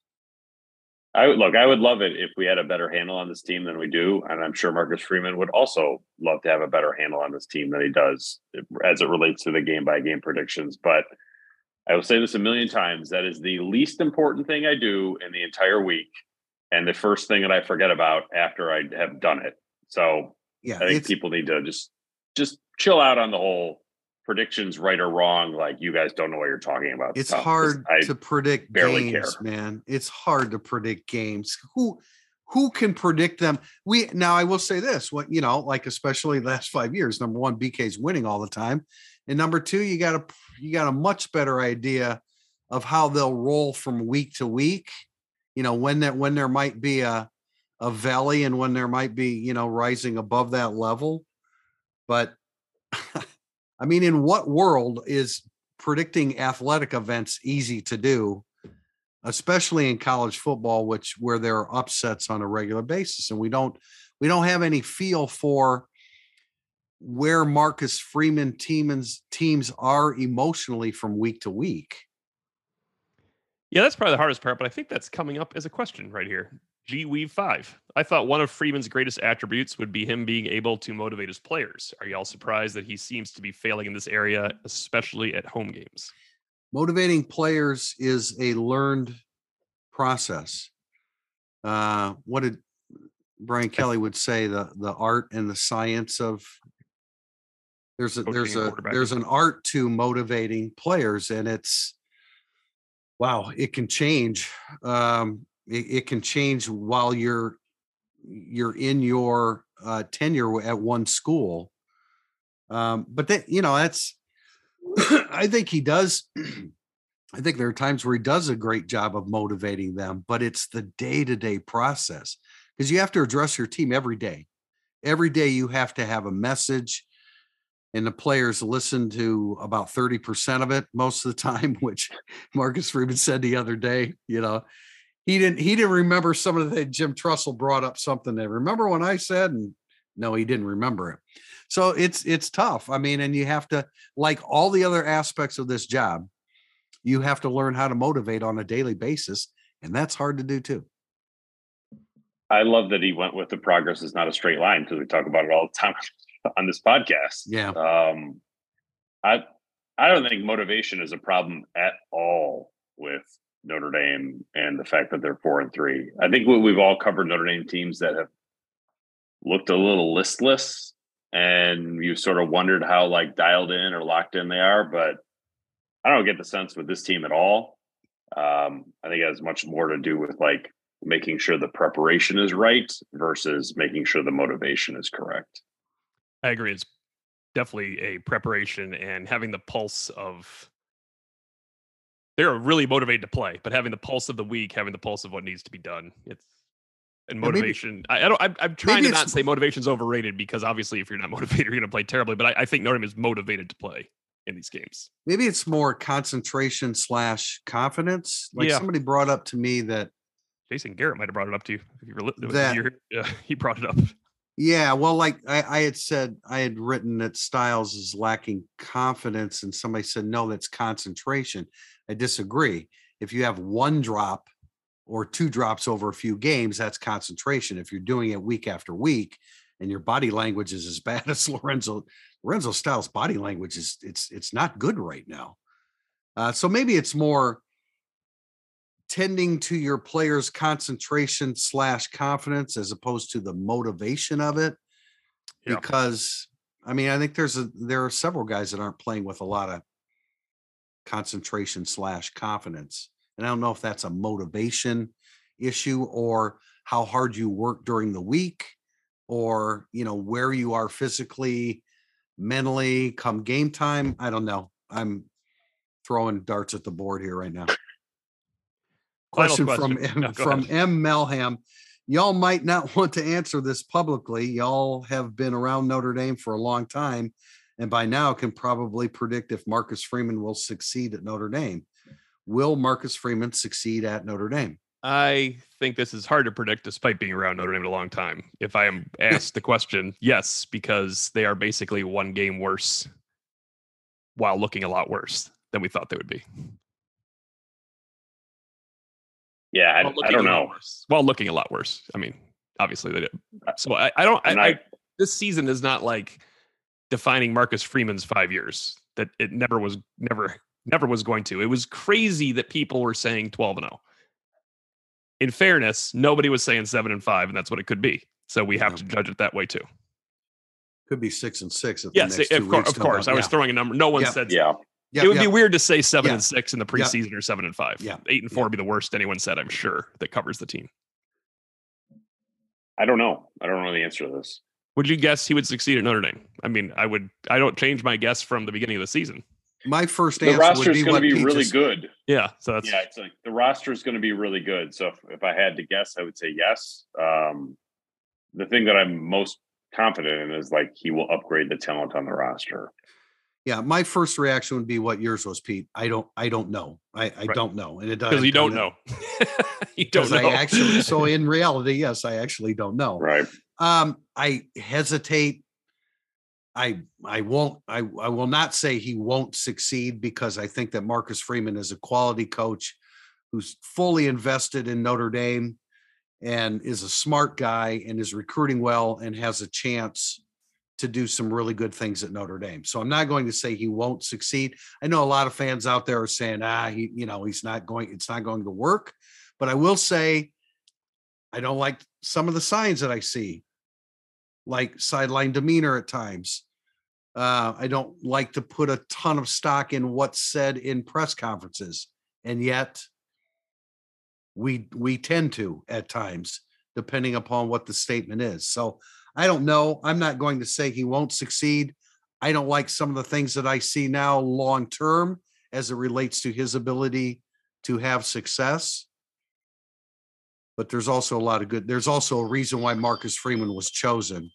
Speaker 4: I would look, I would love it if we had a better handle on this team than we do. And I'm sure Marcus Freeman would also love to have a better handle on this team than he does as it relates to the game by game predictions. But I will say this a million times that is the least important thing I do in the entire week. And the first thing that I forget about after I have done it. So
Speaker 2: yeah
Speaker 4: I think people need to just just chill out on the whole predictions right or wrong. Like you guys don't know what you're talking about.
Speaker 2: it's
Speaker 4: stuff,
Speaker 2: hard to predict
Speaker 4: barely
Speaker 2: games
Speaker 4: care.
Speaker 2: man it's hard to predict games who who can predict them we now i will say this what you know like especially the last five years number one bk's winning all the time and number two you got a you got a much better idea of how they'll roll from week to week you know when that when there might be a a valley and when there might be you know rising above that level but i mean in what world is predicting athletic events easy to do especially in college football, which where there are upsets on a regular basis, and we don't we don't have any feel for where Marcus Freeman teams teams are emotionally from week to week.
Speaker 3: Yeah, that's probably the hardest part, but I think that's coming up as a question right here. G Weave 5. I thought one of Freeman's greatest attributes would be him being able to motivate his players. Are y'all surprised that he seems to be failing in this area, especially at home games?
Speaker 2: Motivating players is a learned process. Uh, what did Brian Kelly would say the the art and the science of there's a there's a there's an art to motivating players and it's wow it can change um it, it can change while you're you're in your uh, tenure at one school. Um, but that you know that's *clears throat* I think he does. *clears throat* I think there are times where he does a great job of motivating them, but it's the day to day process because you have to address your team every day. Every day you have to have a message, and the players listen to about 30% of it most of the *laughs* time, which Marcus Freeman said the other day, you know, he didn't he didn't remember some of the Jim Trussell brought up something that remember when I said and no he didn't remember it. So it's it's tough. I mean and you have to like all the other aspects of this job you have to learn how to motivate on a daily basis and that's hard to do too.
Speaker 4: I love that he went with the progress is not a straight line because we talk about it all the time *laughs* on this podcast.
Speaker 2: Yeah.
Speaker 4: Um I I don't think motivation is a problem at all with Notre Dame and the fact that they're four and three. I think we've all covered Notre Dame teams that have looked a little listless and you sort of wondered how like dialed in or locked in they are, but I don't get the sense with this team at all. Um, I think it has much more to do with like making sure the preparation is right versus making sure the motivation is correct.
Speaker 3: I agree. It's definitely a preparation and having the pulse of they're really motivated to play, but having the pulse of the week, having the pulse of what needs to be done, it's and motivation. Yeah, maybe, I, I, don't. I'm, I'm trying to not say motivation's overrated because obviously, if you're not *laughs* motivated, you're going to play terribly. But I, I think Notre Dame is motivated to play in these games.
Speaker 2: Maybe it's more concentration slash confidence. Like yeah. somebody brought up to me that
Speaker 3: Jason Garrett might have brought it up to you if you were that, yeah, *laughs* he brought it up.
Speaker 2: Yeah, well, like I, I, had said, I had written that Styles is lacking confidence, and somebody said, no, that's concentration. I disagree. If you have one drop or two drops over a few games, that's concentration. If you're doing it week after week and your body language is as bad *laughs* as Lorenzo, Lorenzo Styles' body language is it's it's not good right now. Uh, so maybe it's more tending to your players' concentration slash confidence as opposed to the motivation of it. Yeah. Because I mean, I think there's a there are several guys that aren't playing with a lot of concentration slash confidence. And I don't know if that's a motivation issue or how hard you work during the week or you know where you are physically mentally come game time i don't know i'm throwing darts at the board here right now question, question, from *laughs* M, from ahead. M. Melham. Y'all might not *laughs* want to answer this publicly. Y'all have been around Notre Dame for a long time, and by now can probably predict if Marcus Freeman will succeed at Notre Dame. Will Marcus Freeman succeed at Notre Dame?
Speaker 3: I think this is hard to predict despite being around Notre Dame a long time. If I am *laughs* asked the question, yes, because they are basically one game worse while looking a lot worse than we thought they would be.
Speaker 4: Yeah, I, I don't know.
Speaker 3: While looking a lot worse. I mean, obviously they did. Uh, so I, I don't. I, I, this season is not like defining Marcus Freeman's five years. That it never was, never, *laughs* never was going to. It was crazy that people were saying twelve and zero. Oh. In fairness, nobody was saying seven and five, and that's what it could be. So we have to judge it that way too.
Speaker 2: Could be six and six.
Speaker 3: yes, of, course. Of course. I was yeah. throwing a number. No one yeah. said.
Speaker 4: Yeah.
Speaker 3: Yep, it would yep. be weird to say seven yep. and six in the preseason or seven and five. Yeah, eight and four would be the worst anyone said. I'm sure that covers the team.
Speaker 4: I don't know. I don't know the answer to this.
Speaker 3: Would you guess he would succeed at Notre Dame? I mean, I would. I don't change my guess from the beginning of the season.
Speaker 2: My first
Speaker 4: the roster is going to be really just, good.
Speaker 3: Yeah, so that's
Speaker 4: yeah. It's like the roster is going to be really good. So if, if I had to guess, I would say yes. Um, the thing that I'm most confident in is like he will upgrade the talent on the roster.
Speaker 2: Yeah, my first reaction would be what yours was, Pete. I don't, I don't know. I, I
Speaker 3: Right.
Speaker 2: don't know, and it does
Speaker 3: because *laughs* you don't know. you don't know.
Speaker 2: I
Speaker 3: know.
Speaker 2: actually, so *laughs* in reality, yes, I actually don't know.
Speaker 4: Right.
Speaker 2: Um, I hesitate. I I won't. I I will not say he won't succeed because I think that Marcus Freeman is a quality coach who's fully invested in Notre Dame and is a smart guy and is recruiting well and has a chance to do some really good things at Notre Dame. So I'm not going to say he won't succeed. I know a lot of fans out there are saying, ah, he, you know, he's not going, it's not going to work. But I will say, I don't like some of the signs that I see, like sideline demeanor at times. Uh, I don't like to put a ton of stock in what's said in press conferences, and yet we we tend to at times, depending upon what the statement is. So I don't know. I'm not going to say he won't succeed. I don't like some of the things that I see now long term as it relates to his ability to have success. But there's also a lot of good. There's also a reason why Marcus Freeman was chosen.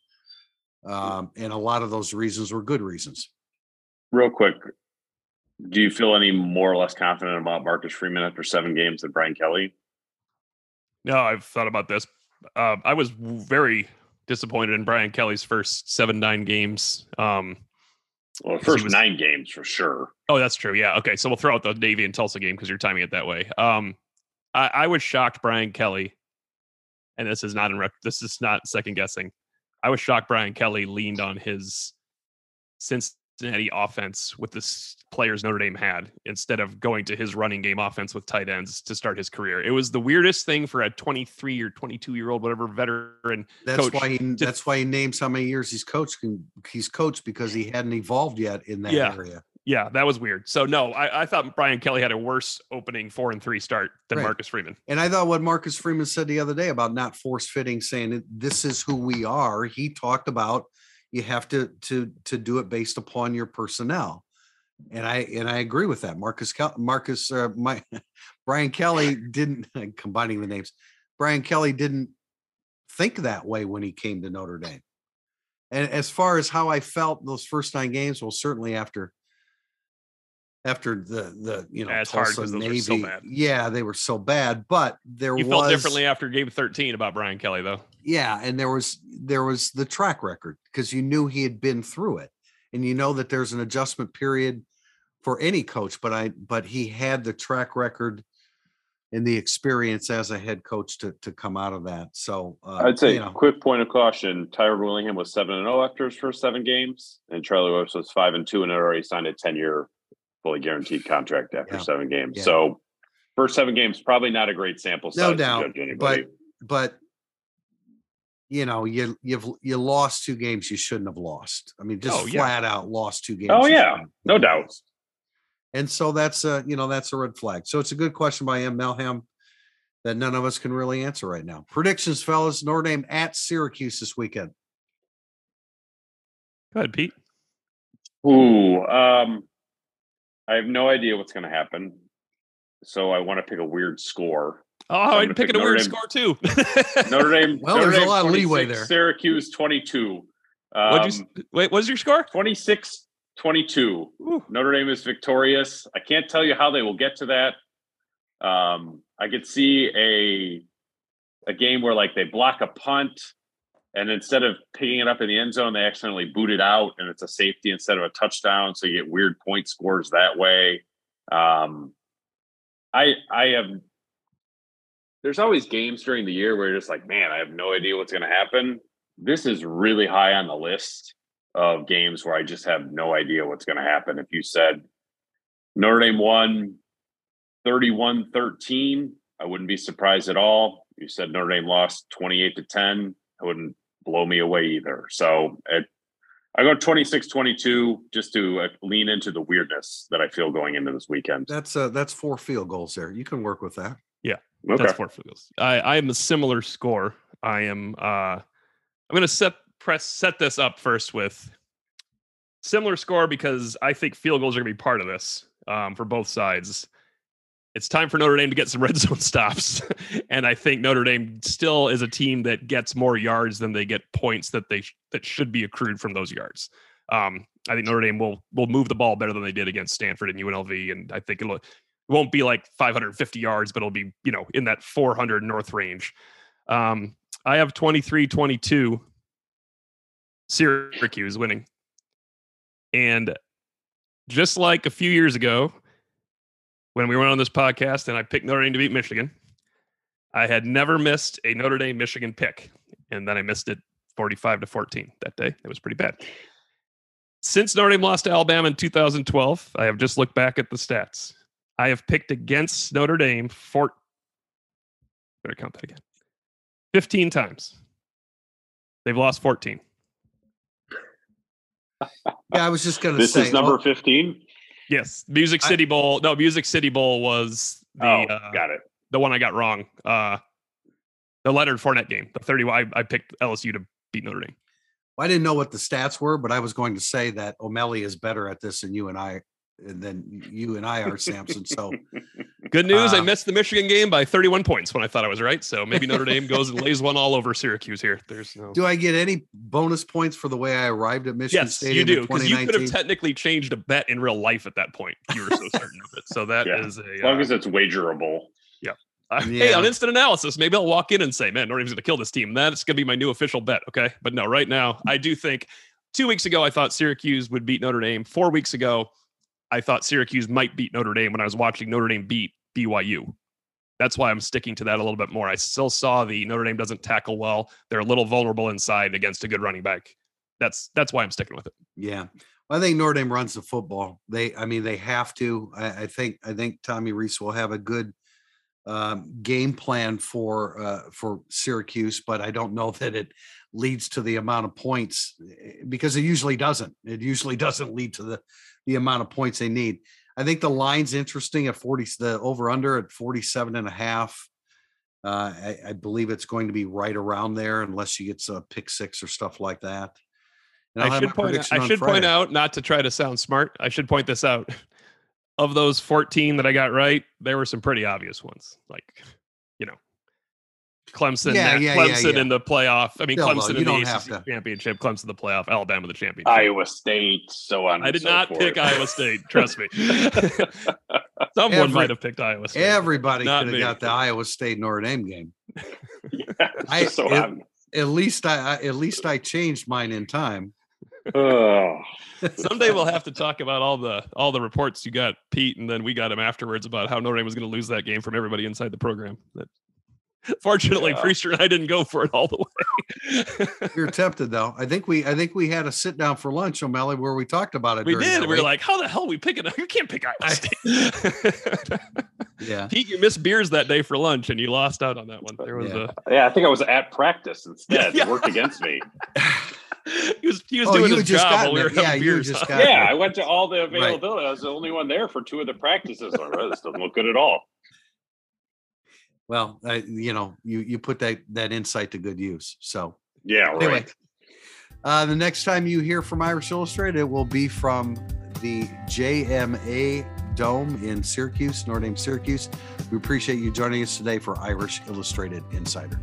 Speaker 2: Um, and a lot of those reasons were good reasons.
Speaker 4: Real quick, do you feel any more or less confident about Marcus Freeman after seven games than Brian Kelly?
Speaker 3: No, I've thought about this. Uh, I was very disappointed in Brian Kelly's first seven nine games. Um,
Speaker 4: Well, first
Speaker 3: was-
Speaker 4: nine games for sure.
Speaker 3: oh, that's true. Yeah. Okay. So we'll throw out the Navy and Tulsa game because you're timing it that way. Um, I, I was shocked Brian Kelly, and this is not in rep, this is not second guessing. I was shocked Brian Kelly leaned on his Cincinnati offense with the players Notre Dame had instead of going to his running game offense with tight ends to start his career. It was the weirdest thing for a 23 or 22 year old, whatever veteran
Speaker 2: That's why he,
Speaker 3: just-
Speaker 2: that's why he names how many years he's coached. He's coached because he hadn't evolved yet in that
Speaker 3: Yeah.
Speaker 2: area.
Speaker 3: Yeah, that was weird. So no, I, I thought Brian Kelly had a worse opening four and three start than
Speaker 2: Right.
Speaker 3: Marcus Freeman.
Speaker 2: And I thought what Marcus Freeman said the other day about not force fitting, saying this is who we are. He talked about you have to to to do it based upon your personnel, and I and I agree with that. Marcus Marcus uh, my *laughs* Brian Kelly *laughs* didn't *laughs* combining the names. Brian Kelly didn't think that way when he came to Notre Dame. And as far as how I felt those first nine games, well, certainly after after the the you know
Speaker 3: Yeah,
Speaker 2: Tulsa
Speaker 3: 'cause those were so
Speaker 2: Navy,
Speaker 3: bad.
Speaker 2: yeah, they were so bad. But there
Speaker 3: You
Speaker 2: was
Speaker 3: felt differently after game 13 about Brian Kelly, though.
Speaker 2: Yeah, and there was there was the track record because you knew he had been through it, and you know that there's an adjustment period for any coach. But I but he had the track record and the experience as a head coach to to come out of that. So uh,
Speaker 4: I'd say
Speaker 2: you know,
Speaker 4: quick point of caution: Tyrone Willingham was seven and zero after his first seven games, and Charlie Weis was five and two, and had already signed a ten year, fully guaranteed contract after
Speaker 2: Yeah.
Speaker 4: seven games.
Speaker 2: Yeah.
Speaker 4: So, first seven games probably not a great sample size
Speaker 2: no doubt, but but you know you you've you lost two games you shouldn't have lost. I mean, just
Speaker 3: Oh, yeah.
Speaker 2: flat out lost two games.
Speaker 4: Oh, yeah. No doubt.
Speaker 2: lost. And so that's a you know that's a red flag. So it's a good question by M. Melham that none of us can really answer right now. Predictions, fellas. Notre Dame at Syracuse this weekend.
Speaker 3: Go ahead, Pete.
Speaker 4: Ooh, um, I have no idea what's going to happen, so I want to pick a weird score.
Speaker 3: Oh,
Speaker 4: I'm
Speaker 3: I'm picking
Speaker 4: pick
Speaker 3: a weird
Speaker 4: Dame.
Speaker 3: score too. *laughs*
Speaker 4: Notre Dame.
Speaker 2: Well,
Speaker 4: Notre
Speaker 2: there's a lot of leeway there.
Speaker 4: Syracuse twenty-two.
Speaker 3: What'd
Speaker 4: Um,
Speaker 3: you s- wait? What's your score?
Speaker 4: 26 22.
Speaker 3: Ooh.
Speaker 4: Notre Dame is victorious. I can't tell you how they will get to that. Um, I could see a a game where like they block a punt and instead of picking it up in the end zone, they accidentally boot it out and it's a safety instead of a touchdown. So you get weird point scores that way. Um, I I have there's always games during the year where you're just like, man, I have no idea what's gonna happen. This is really high on the list of games where I just have no idea what's going to happen. If you said Notre Dame won 31 13, I wouldn't be surprised at all. You said Notre Dame lost 28 to 10, I wouldn't blow me away either. So it, I go 26 22 just to uh, lean into the weirdness that I feel going into this weekend.
Speaker 2: That's uh that's four field goals there. You can work with that.
Speaker 4: Okay.
Speaker 3: That's four field goals. I I am a similar score. I am. uh I'm gonna set press set this up first with similar score because I think field goals are gonna be part of this um, for both sides. It's time for Notre Dame to get some *laughs* red zone stops, and I think Notre Dame still is a team that gets more yards than they get points that they sh- that should be accrued from those yards. Um, I think Notre Dame will will move the ball better than they did against Stanford and UNLV, and I think it'll it won't be like 550 yards, but it'll be you know in that 400 north range. Um, I have 23-22 Syracuse winning, and just like a few years ago when we went on this podcast and I picked Notre Dame to beat Michigan, I had never missed a Notre Dame Michigan pick, and then I missed it 45 to 14 that day. It was pretty bad. Since Notre Dame lost to Alabama in 2012, I have just looked back at the stats. I have picked against Notre Dame for better count that again. 15 times. They've lost 14.
Speaker 2: Yeah, I was just going to
Speaker 4: This
Speaker 2: say.
Speaker 4: is number
Speaker 2: oh,
Speaker 4: 15.
Speaker 3: Yes, Music
Speaker 2: I-
Speaker 3: City Bowl. No, Music City Bowl was the
Speaker 4: oh,
Speaker 3: uh,
Speaker 4: got it.
Speaker 3: the one I got wrong. Uh, the Leonard Fournette game, the 30. I, I picked LSU to beat Notre Dame.
Speaker 2: I didn't know what the stats were, but I was going to say that O'Malley is better at this than you and I, than you and I are, Sampson. So *laughs*
Speaker 3: Good news, I
Speaker 2: Uh,
Speaker 3: missed the Michigan game by 31 points when I thought I was right. So maybe Notre Dame goes and lays one all over Syracuse here. There's no.
Speaker 2: do I get any bonus points for the way I arrived at Michigan
Speaker 3: Yes,
Speaker 2: Stadium
Speaker 3: you do because you could have technically changed a bet in real life at that point. You were so certain of it. So that is
Speaker 4: Yeah,
Speaker 3: a.
Speaker 4: As long
Speaker 3: uh,
Speaker 4: as it's wagerable.
Speaker 3: Uh, Hey, on instant analysis, maybe I'll walk in and say, man, Notre Dame's going to kill this team. That's going to be my new official bet. Okay. But no, right now, I do think two weeks ago, I thought Syracuse would beat Notre Dame. Four weeks ago, I thought Syracuse might beat Notre Dame when I was watching Notre Dame beat BYU. That's why I'm sticking to that a little bit more. I still saw the Notre Dame doesn't tackle well. They're a little vulnerable inside against a good running back. That's that's why I'm sticking with it.
Speaker 2: Yeah. I think Notre Dame runs the football. They, I mean, they have to. I, I think, I think Tommy Rees will have a good um, game plan for uh, for Syracuse, but I don't know *laughs* that it leads to the amount of points because it usually doesn't. It usually *laughs* doesn't lead to the the amount of points they need. I think the line's interesting at 40, the over under at 47 and a half. Uh, I, I believe it's going to be right around there unless you get a pick six or stuff like that. And I'll
Speaker 3: I should point. Out, I should point out, not to try to sound smart. I should point this out. *laughs* Of those 14 that I got right, there were some pretty obvious ones, like you know, Clemson,
Speaker 2: Yeah, yeah, yeah,
Speaker 3: Clemson
Speaker 2: yeah.
Speaker 3: in the playoff. I mean,
Speaker 2: No, no,
Speaker 3: Clemson
Speaker 2: you
Speaker 3: in the ACC championship, Clemson the playoff, Alabama the championship.
Speaker 4: Iowa State, so on.
Speaker 3: I
Speaker 4: and
Speaker 3: did
Speaker 4: so
Speaker 3: not
Speaker 4: forth.
Speaker 3: pick Iowa State. Trust me. *laughs* Someone
Speaker 2: Every-
Speaker 3: might have picked Iowa State.
Speaker 2: Everybody could have got the Iowa State Notre Dame game.
Speaker 4: Yeah, *laughs*
Speaker 2: I-
Speaker 4: so
Speaker 2: it-
Speaker 4: on.
Speaker 2: At least I, I at least I changed mine in time.
Speaker 4: Oh,
Speaker 3: Someday we'll have to talk about all the all the reports you got, Pete, and then we got him afterwards about how Notre Dame was going to lose that game from everybody inside the program. That, *laughs* fortunately,
Speaker 4: Yeah.
Speaker 3: Prister and I didn't go for it all the way.
Speaker 2: You're tempted though. I think we I think we had a sit down for lunch, O'Malley, where we talked about it.
Speaker 3: we did.
Speaker 2: that
Speaker 3: We were like, how the hell are we picking? Up? You can't pick Iowa State. *laughs* *laughs*
Speaker 2: yeah.
Speaker 3: Pete, you missed beers that day for lunch, and you lost out on that one. There was
Speaker 2: Yeah.
Speaker 4: yeah. I think I was at practice instead.
Speaker 3: Yeah.
Speaker 4: It worked against me.
Speaker 3: a he was he was
Speaker 2: Oh,
Speaker 3: doing his job while we were
Speaker 2: it. Yeah,
Speaker 3: having
Speaker 2: you
Speaker 3: beers.
Speaker 2: just
Speaker 3: huh?
Speaker 2: gotten
Speaker 4: Yeah, I went to all the
Speaker 2: Right.
Speaker 4: availability. I was the only one there for two of the practices. All right, this doesn't look good at all.
Speaker 2: Well, I, you know, you you put that that insight to good use. So
Speaker 4: Yeah, right.
Speaker 2: anyway, uh, the next time you hear from Irish Illustrated, it will be from the JMA Dome in Syracuse, Notre Dame, Syracuse. We appreciate you joining us today for Irish Illustrated Insider.